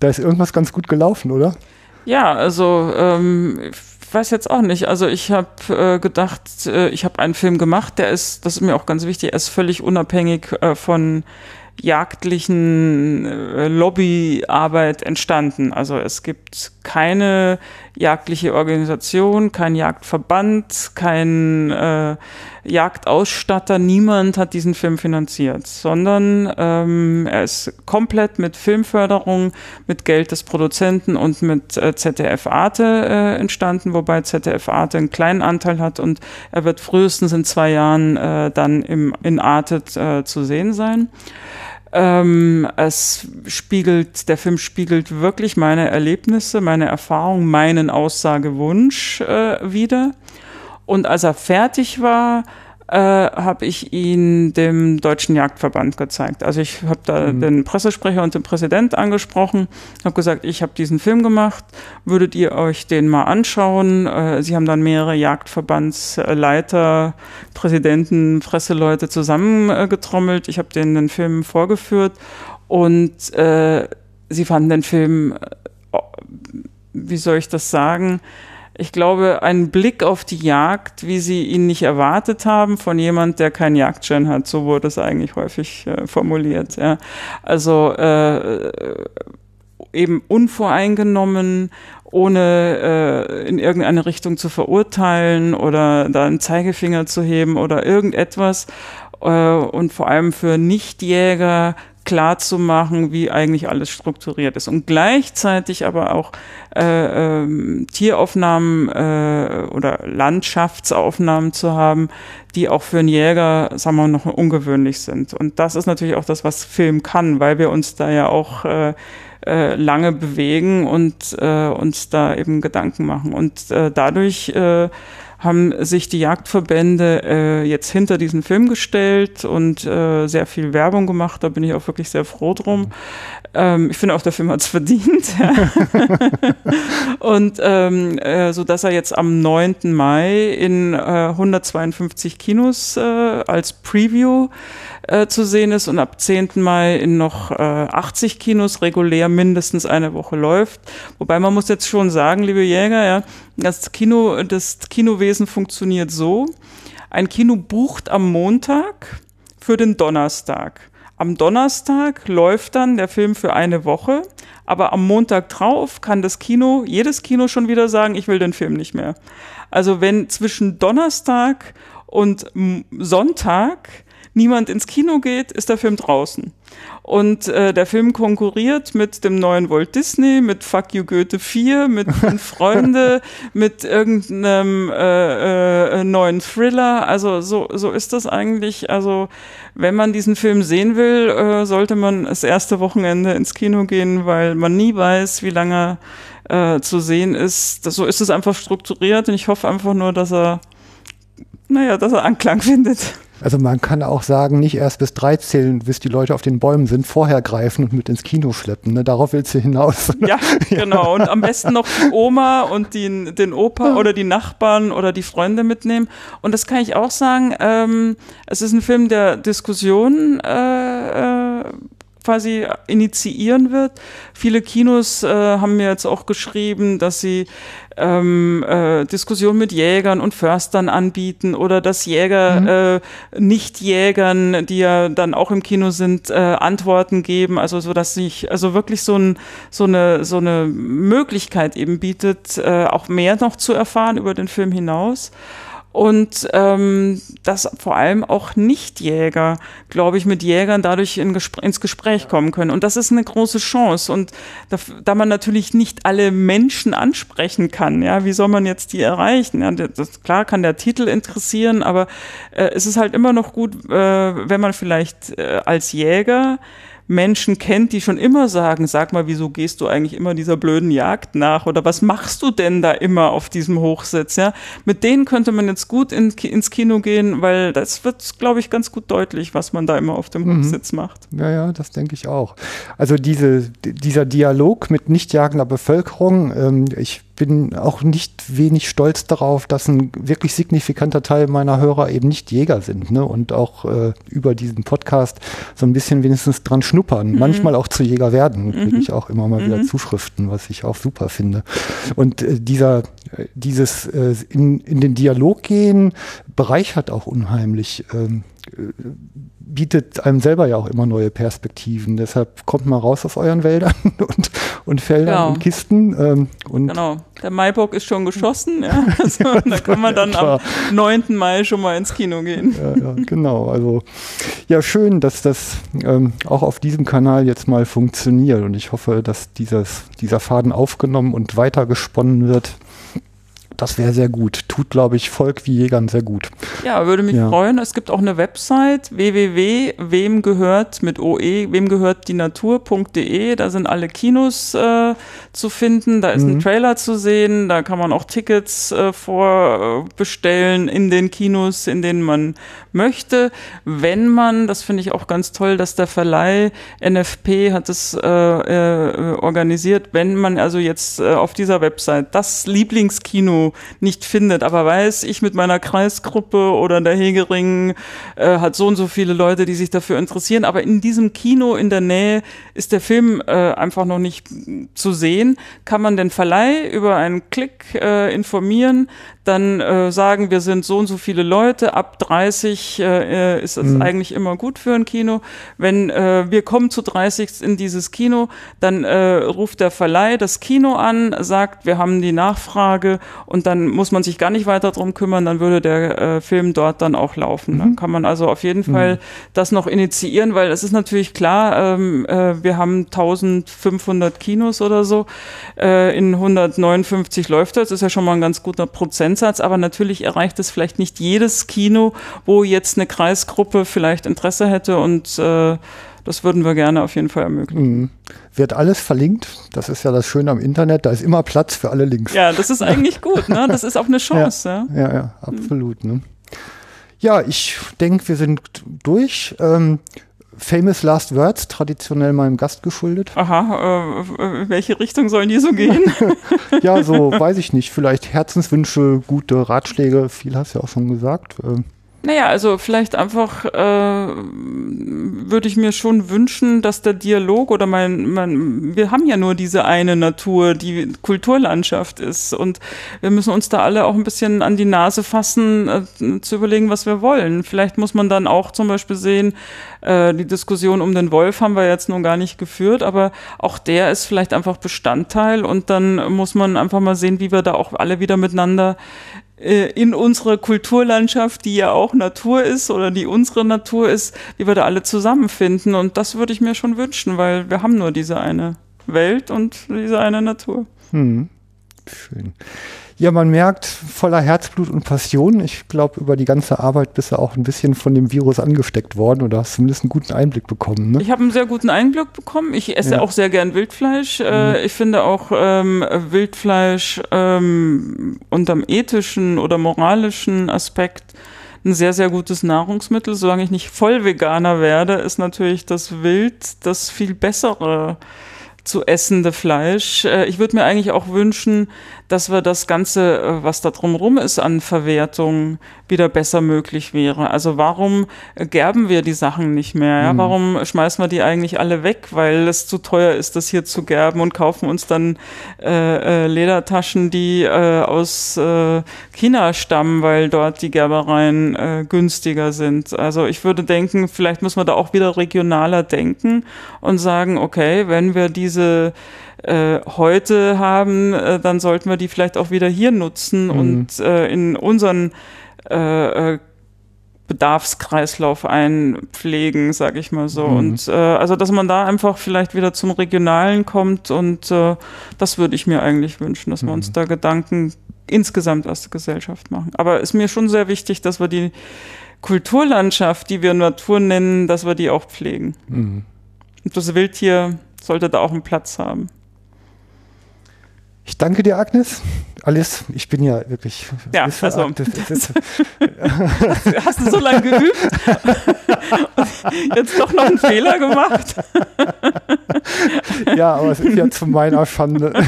Da ist irgendwas ganz gut gelaufen, oder? Ja, also ähm, ich weiß jetzt auch nicht. Also ich habe äh, gedacht, äh, ich habe einen Film gemacht, der ist, das ist mir auch ganz wichtig, er ist völlig unabhängig äh, von jagdlichen äh, Lobbyarbeit entstanden. Also es gibt keine jagdliche Organisation, kein Jagdverband, kein äh, Jagdausstatter, niemand hat diesen Film finanziert, sondern ähm, er ist komplett mit Filmförderung, mit Geld des Produzenten und mit äh, ZDF Arte äh, entstanden, wobei ZDF Arte einen kleinen Anteil hat und er wird frühestens in zwei Jahren äh, dann im, in Arte äh, zu sehen sein. Ähm, es spiegelt, der Film spiegelt wirklich meine Erlebnisse, meine Erfahrungen, meinen Aussagewunsch äh, wider. Und als er fertig war, äh, habe ich ihn dem Deutschen Jagdverband gezeigt. Also ich habe da Mhm. den Pressesprecher und den Präsident angesprochen, habe gesagt, ich habe diesen Film gemacht, würdet ihr euch den mal anschauen? Äh, sie haben dann mehrere Jagdverbandsleiter, Präsidenten, Presseleute zusammengetrommelt. Ich habe denen den Film vorgeführt und äh, sie fanden den Film, äh, wie soll ich das sagen? Ich glaube, ein Blick auf die Jagd, wie sie ihn nicht erwartet haben, von jemand, der keinen Jagdschein hat. So wurde es eigentlich häufig äh, formuliert. Ja. Also äh, eben unvoreingenommen, ohne äh, in irgendeine Richtung zu verurteilen oder da einen Zeigefinger zu heben oder irgendetwas. Äh, und vor allem für Nichtjäger klar zu machen, wie eigentlich alles strukturiert ist. Und gleichzeitig aber auch äh, ähm, Tieraufnahmen äh, oder Landschaftsaufnahmen zu haben, die auch für einen Jäger, sagen wir mal, noch ungewöhnlich sind. Und das ist natürlich auch das, was Film kann, weil wir uns da ja auch äh, äh, lange bewegen und äh, uns da eben Gedanken machen. Und äh, dadurch äh, haben sich die Jagdverbände äh, jetzt hinter diesen Film gestellt und äh, sehr viel Werbung gemacht. Da bin ich auch wirklich sehr froh drum. Ähm, ich finde auch, der Film hat es verdient. Und ähm, äh, so dass er jetzt am 9. Mai in äh, 152 Kinos äh, als Preview äh, zu sehen ist und ab 10. Mai in noch äh, 80 Kinos regulär mindestens eine Woche läuft. Wobei man muss jetzt schon sagen, liebe Jäger, ja, das Kino, das Kinowesen funktioniert so. Ein Kino bucht am Montag für den Donnerstag. Am Donnerstag läuft dann der Film für eine Woche, aber am Montag drauf kann das Kino, jedes Kino schon wieder sagen, ich will den Film nicht mehr. Also wenn zwischen Donnerstag und Sonntag niemand ins Kino geht, ist der Film draußen. Und äh, der Film konkurriert mit dem neuen Walt Disney, mit Fuck You Goethe 4, mit Freunde, mit irgendeinem äh, äh, neuen Thriller. Also so, so ist das eigentlich. Also wenn man diesen Film sehen will, äh, sollte man das erste Wochenende ins Kino gehen, weil man nie weiß, wie lange äh, zu sehen ist. Das, so ist es einfach strukturiert und ich hoffe einfach nur, dass er, naja, dass er Anklang findet. Also man kann auch sagen, nicht erst bis drei zählen, bis die Leute auf den Bäumen sind, vorher greifen und mit ins Kino schleppen. Ne? Darauf willst du hinaus. Ja, genau. Und am besten noch die Oma und die, den Opa oder die Nachbarn oder die Freunde mitnehmen. Und das kann ich auch sagen, ähm, es ist ein Film der Diskussion äh, äh, quasi initiieren wird. Viele Kinos äh, haben mir jetzt auch geschrieben, dass sie ähm, äh, Diskussionen mit Jägern und Förstern anbieten oder dass Jäger mhm. äh, Nicht-Jägern, die ja dann auch im Kino sind, äh, Antworten geben, also so dass sich also wirklich so, ein, so eine so eine Möglichkeit eben bietet, äh, auch mehr noch zu erfahren über den Film hinaus und ähm, dass vor allem auch Nichtjäger, glaube ich, mit Jägern dadurch in Gespr ins Gespräch kommen können. Und das ist eine große Chance. Und da, da, man natürlich nicht alle Menschen ansprechen kann, ja, wie soll man jetzt die erreichen? Ja, das, klar kann der Titel interessieren, aber äh, es ist halt immer noch gut, äh, wenn man vielleicht äh, als Jäger Menschen kennt, die schon immer sagen, sag mal, wieso gehst du eigentlich immer dieser blöden Jagd nach oder was machst du denn da immer auf diesem Hochsitz, ja? Mit denen könnte man jetzt gut in, ins Kino gehen, weil das wird, glaube ich, ganz gut deutlich, was man da immer auf dem mhm. Hochsitz macht. Ja, ja, das denke ich auch. Also diese, dieser Dialog mit nicht jagender Bevölkerung, ähm, ich bin auch nicht wenig stolz darauf, dass ein wirklich signifikanter Teil meiner Hörer eben nicht Jäger sind ne? und auch äh, über diesen Podcast so ein bisschen wenigstens dran schnuppern, mhm. manchmal auch zu Jäger werden, kriege mhm. ich auch immer mal mhm. wieder Zuschriften, was ich auch super finde. Und äh, dieser, äh, dieses äh, in, in den Dialog gehen bereichert auch unheimlich. Ähm, äh, bietet einem selber ja auch immer neue Perspektiven. Deshalb kommt mal raus aus euren Wäldern und, und Feldern genau. und Kisten. Ähm, und genau, der Maibock ist schon geschossen. Ja. Also, ja, da kann man dann am 9. Mai schon mal ins Kino gehen. Ja, ja, genau. Also ja, schön, dass das ähm, auch auf diesem Kanal jetzt mal funktioniert. Und ich hoffe, dass dieses, dieser Faden aufgenommen und weitergesponnen wird das wäre sehr gut. Tut, glaube ich, Volk wie Jägern sehr gut. Ja, würde mich ja. freuen. Es gibt auch eine Website www. wem gehört mit OE, wem gehört die Natur.de. Da sind alle Kinos äh, zu finden. Da ist mhm. ein Trailer zu sehen. Da kann man auch Tickets äh, vorbestellen in den Kinos, in denen man möchte. Wenn man, das finde ich auch ganz toll, dass der Verleih NFP hat es äh, äh, organisiert, wenn man also jetzt äh, auf dieser Website das Lieblingskino nicht findet, aber weiß, ich mit meiner Kreisgruppe oder der Hegering äh, hat so und so viele Leute, die sich dafür interessieren, aber in diesem Kino in der Nähe ist der Film äh, einfach noch nicht zu sehen, kann man den Verleih über einen Klick äh, informieren, dann äh, sagen, wir sind so und so viele Leute, ab 30 äh, ist es mhm. eigentlich immer gut für ein Kino. Wenn äh, wir kommen zu 30 in dieses Kino, dann äh, ruft der Verleih das Kino an, sagt, wir haben die Nachfrage und dann muss man sich gar nicht weiter drum kümmern, dann würde der äh, Film dort dann auch laufen. Mhm. Dann kann man also auf jeden mhm. Fall das noch initiieren, weil es ist natürlich klar, ähm, äh, wir haben 1500 Kinos oder so, äh, in 159 läuft das, ist ja schon mal ein ganz guter Prozentsatz, aber natürlich erreicht es vielleicht nicht jedes Kino, wo jetzt eine Kreisgruppe vielleicht Interesse hätte und äh, das würden wir gerne auf jeden Fall ermöglichen. Mhm. Wird alles verlinkt. Das ist ja das Schöne am Internet. Da ist immer Platz für alle Links. Ja, das ist eigentlich gut. Ne? Das ist auch eine Chance. Ja, ja, ja, absolut. Ne? Ja, ich denke, wir sind durch. Ähm, Famous Last Words, traditionell meinem Gast geschuldet. Aha, äh, welche Richtung sollen die so gehen? ja, so weiß ich nicht. Vielleicht Herzenswünsche, gute Ratschläge, viel hast du ja auch schon gesagt. Ähm, naja, also vielleicht einfach äh, würde ich mir schon wünschen, dass der Dialog oder mein, mein, wir haben ja nur diese eine Natur, die Kulturlandschaft ist und wir müssen uns da alle auch ein bisschen an die Nase fassen, äh, zu überlegen, was wir wollen. Vielleicht muss man dann auch zum Beispiel sehen, äh, die Diskussion um den Wolf haben wir jetzt noch gar nicht geführt, aber auch der ist vielleicht einfach Bestandteil und dann muss man einfach mal sehen, wie wir da auch alle wieder miteinander in unserer Kulturlandschaft, die ja auch Natur ist oder die unsere Natur ist, wie wir da alle zusammenfinden. Und das würde ich mir schon wünschen, weil wir haben nur diese eine Welt und diese eine Natur. Hm. Schön. Ja, man merkt voller Herzblut und Passion. Ich glaube, über die ganze Arbeit bist du auch ein bisschen von dem Virus angesteckt worden oder hast zumindest einen guten Einblick bekommen. Ne? Ich habe einen sehr guten Einblick bekommen. Ich esse Ja. auch sehr gern Wildfleisch. Äh, Mhm. ich finde auch ähm, Wildfleisch ähm, unterm ethischen oder moralischen Aspekt ein sehr, sehr gutes Nahrungsmittel. Solange ich nicht voll Veganer werde, ist natürlich das Wild das viel bessere zu essende Fleisch. Äh, Ich würde mir eigentlich auch wünschen, dass wir das Ganze, äh, was da drumherum ist an Verwertung, wieder besser möglich wäre. Also warum äh, gerben wir die Sachen nicht mehr? Ja? Warum schmeißen wir die eigentlich alle weg, weil es zu teuer ist, das hier zu gerben und kaufen uns dann äh, äh, Ledertaschen, die äh, aus äh, China stammen, weil dort die Gerbereien äh, günstiger sind. Also ich würde denken, vielleicht muss man da auch wieder regionaler denken und sagen, okay, wenn wir diese äh, heute haben, äh, dann sollten wir die vielleicht auch wieder hier nutzen und äh, in unseren äh, äh, Bedarfskreislauf einpflegen, sag ich mal so. Und äh, also, dass man da einfach vielleicht wieder zum Regionalen kommt und äh, das würde ich mir eigentlich wünschen, dass wir uns da Gedanken insgesamt als Gesellschaft machen. Aber ist mir schon sehr wichtig, dass wir die Kulturlandschaft, die wir Natur nennen, dass wir die auch pflegen. Mhm. Und das Wildtier sollte da auch einen Platz haben. Ich danke dir, Agnes. Alice, ich bin ja wirklich. Ja, also- Hast du so lange geübt? Jetzt doch noch einen Fehler gemacht? ja, aber es ist ja zu meiner Schande.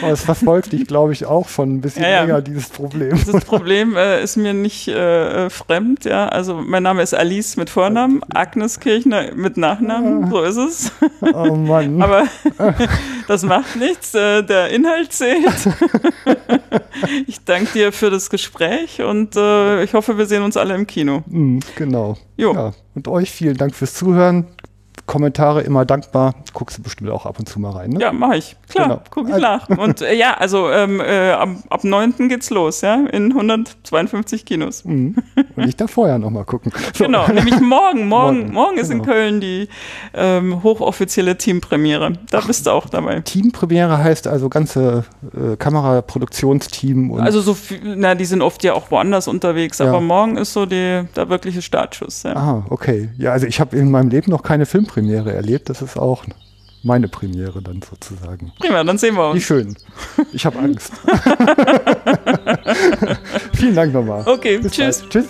aber es verfolgt dich, glaube ich, auch schon ein bisschen Ja, ja. länger, dieses Problem. Das Problem äh, ist mir nicht äh, fremd, ja. Also mein Name ist Alice mit Vornamen, Agnes Kirchner mit Nachnamen, so ist es. Oh Mann. Aber das macht nichts, äh, der Inhalt zählt. ich danke dir für das Gespräch und äh, ich hoffe, wir sehen uns alle im Kino. Mhm, genau. Jo. Ja, und euch vielen Dank fürs Zuhören. Kommentare immer dankbar. Guckst du bestimmt auch ab und zu mal rein, ne? Ja, mache ich. Klar, Genau. gucke ich nach. Und äh, ja, also ähm, äh, ab, ab 9. geht's los, ja, in 152 Kinos. Mhm. Und ich darf vorher noch mal gucken. So. Genau, nämlich morgen. Morgen, Morgen, morgen ist in genau. Köln die ähm, hochoffizielle Teampremiere. Da bist du auch dabei. Teampremiere heißt also ganze äh, Kameraproduktionsteam und Also so viel, na, die sind oft ja auch woanders unterwegs, Ja. aber morgen ist so die, der wirkliche Startschuss. Ja. Aha, okay. Ja, also ich habe in meinem Leben noch keine Premiere erlebt. Das ist auch meine Premiere dann sozusagen. Prima, dann sehen wir uns. Wie schön. Ich habe Angst. Vielen Dank nochmal. Okay, Bis tschüss. Bald. Tschüss.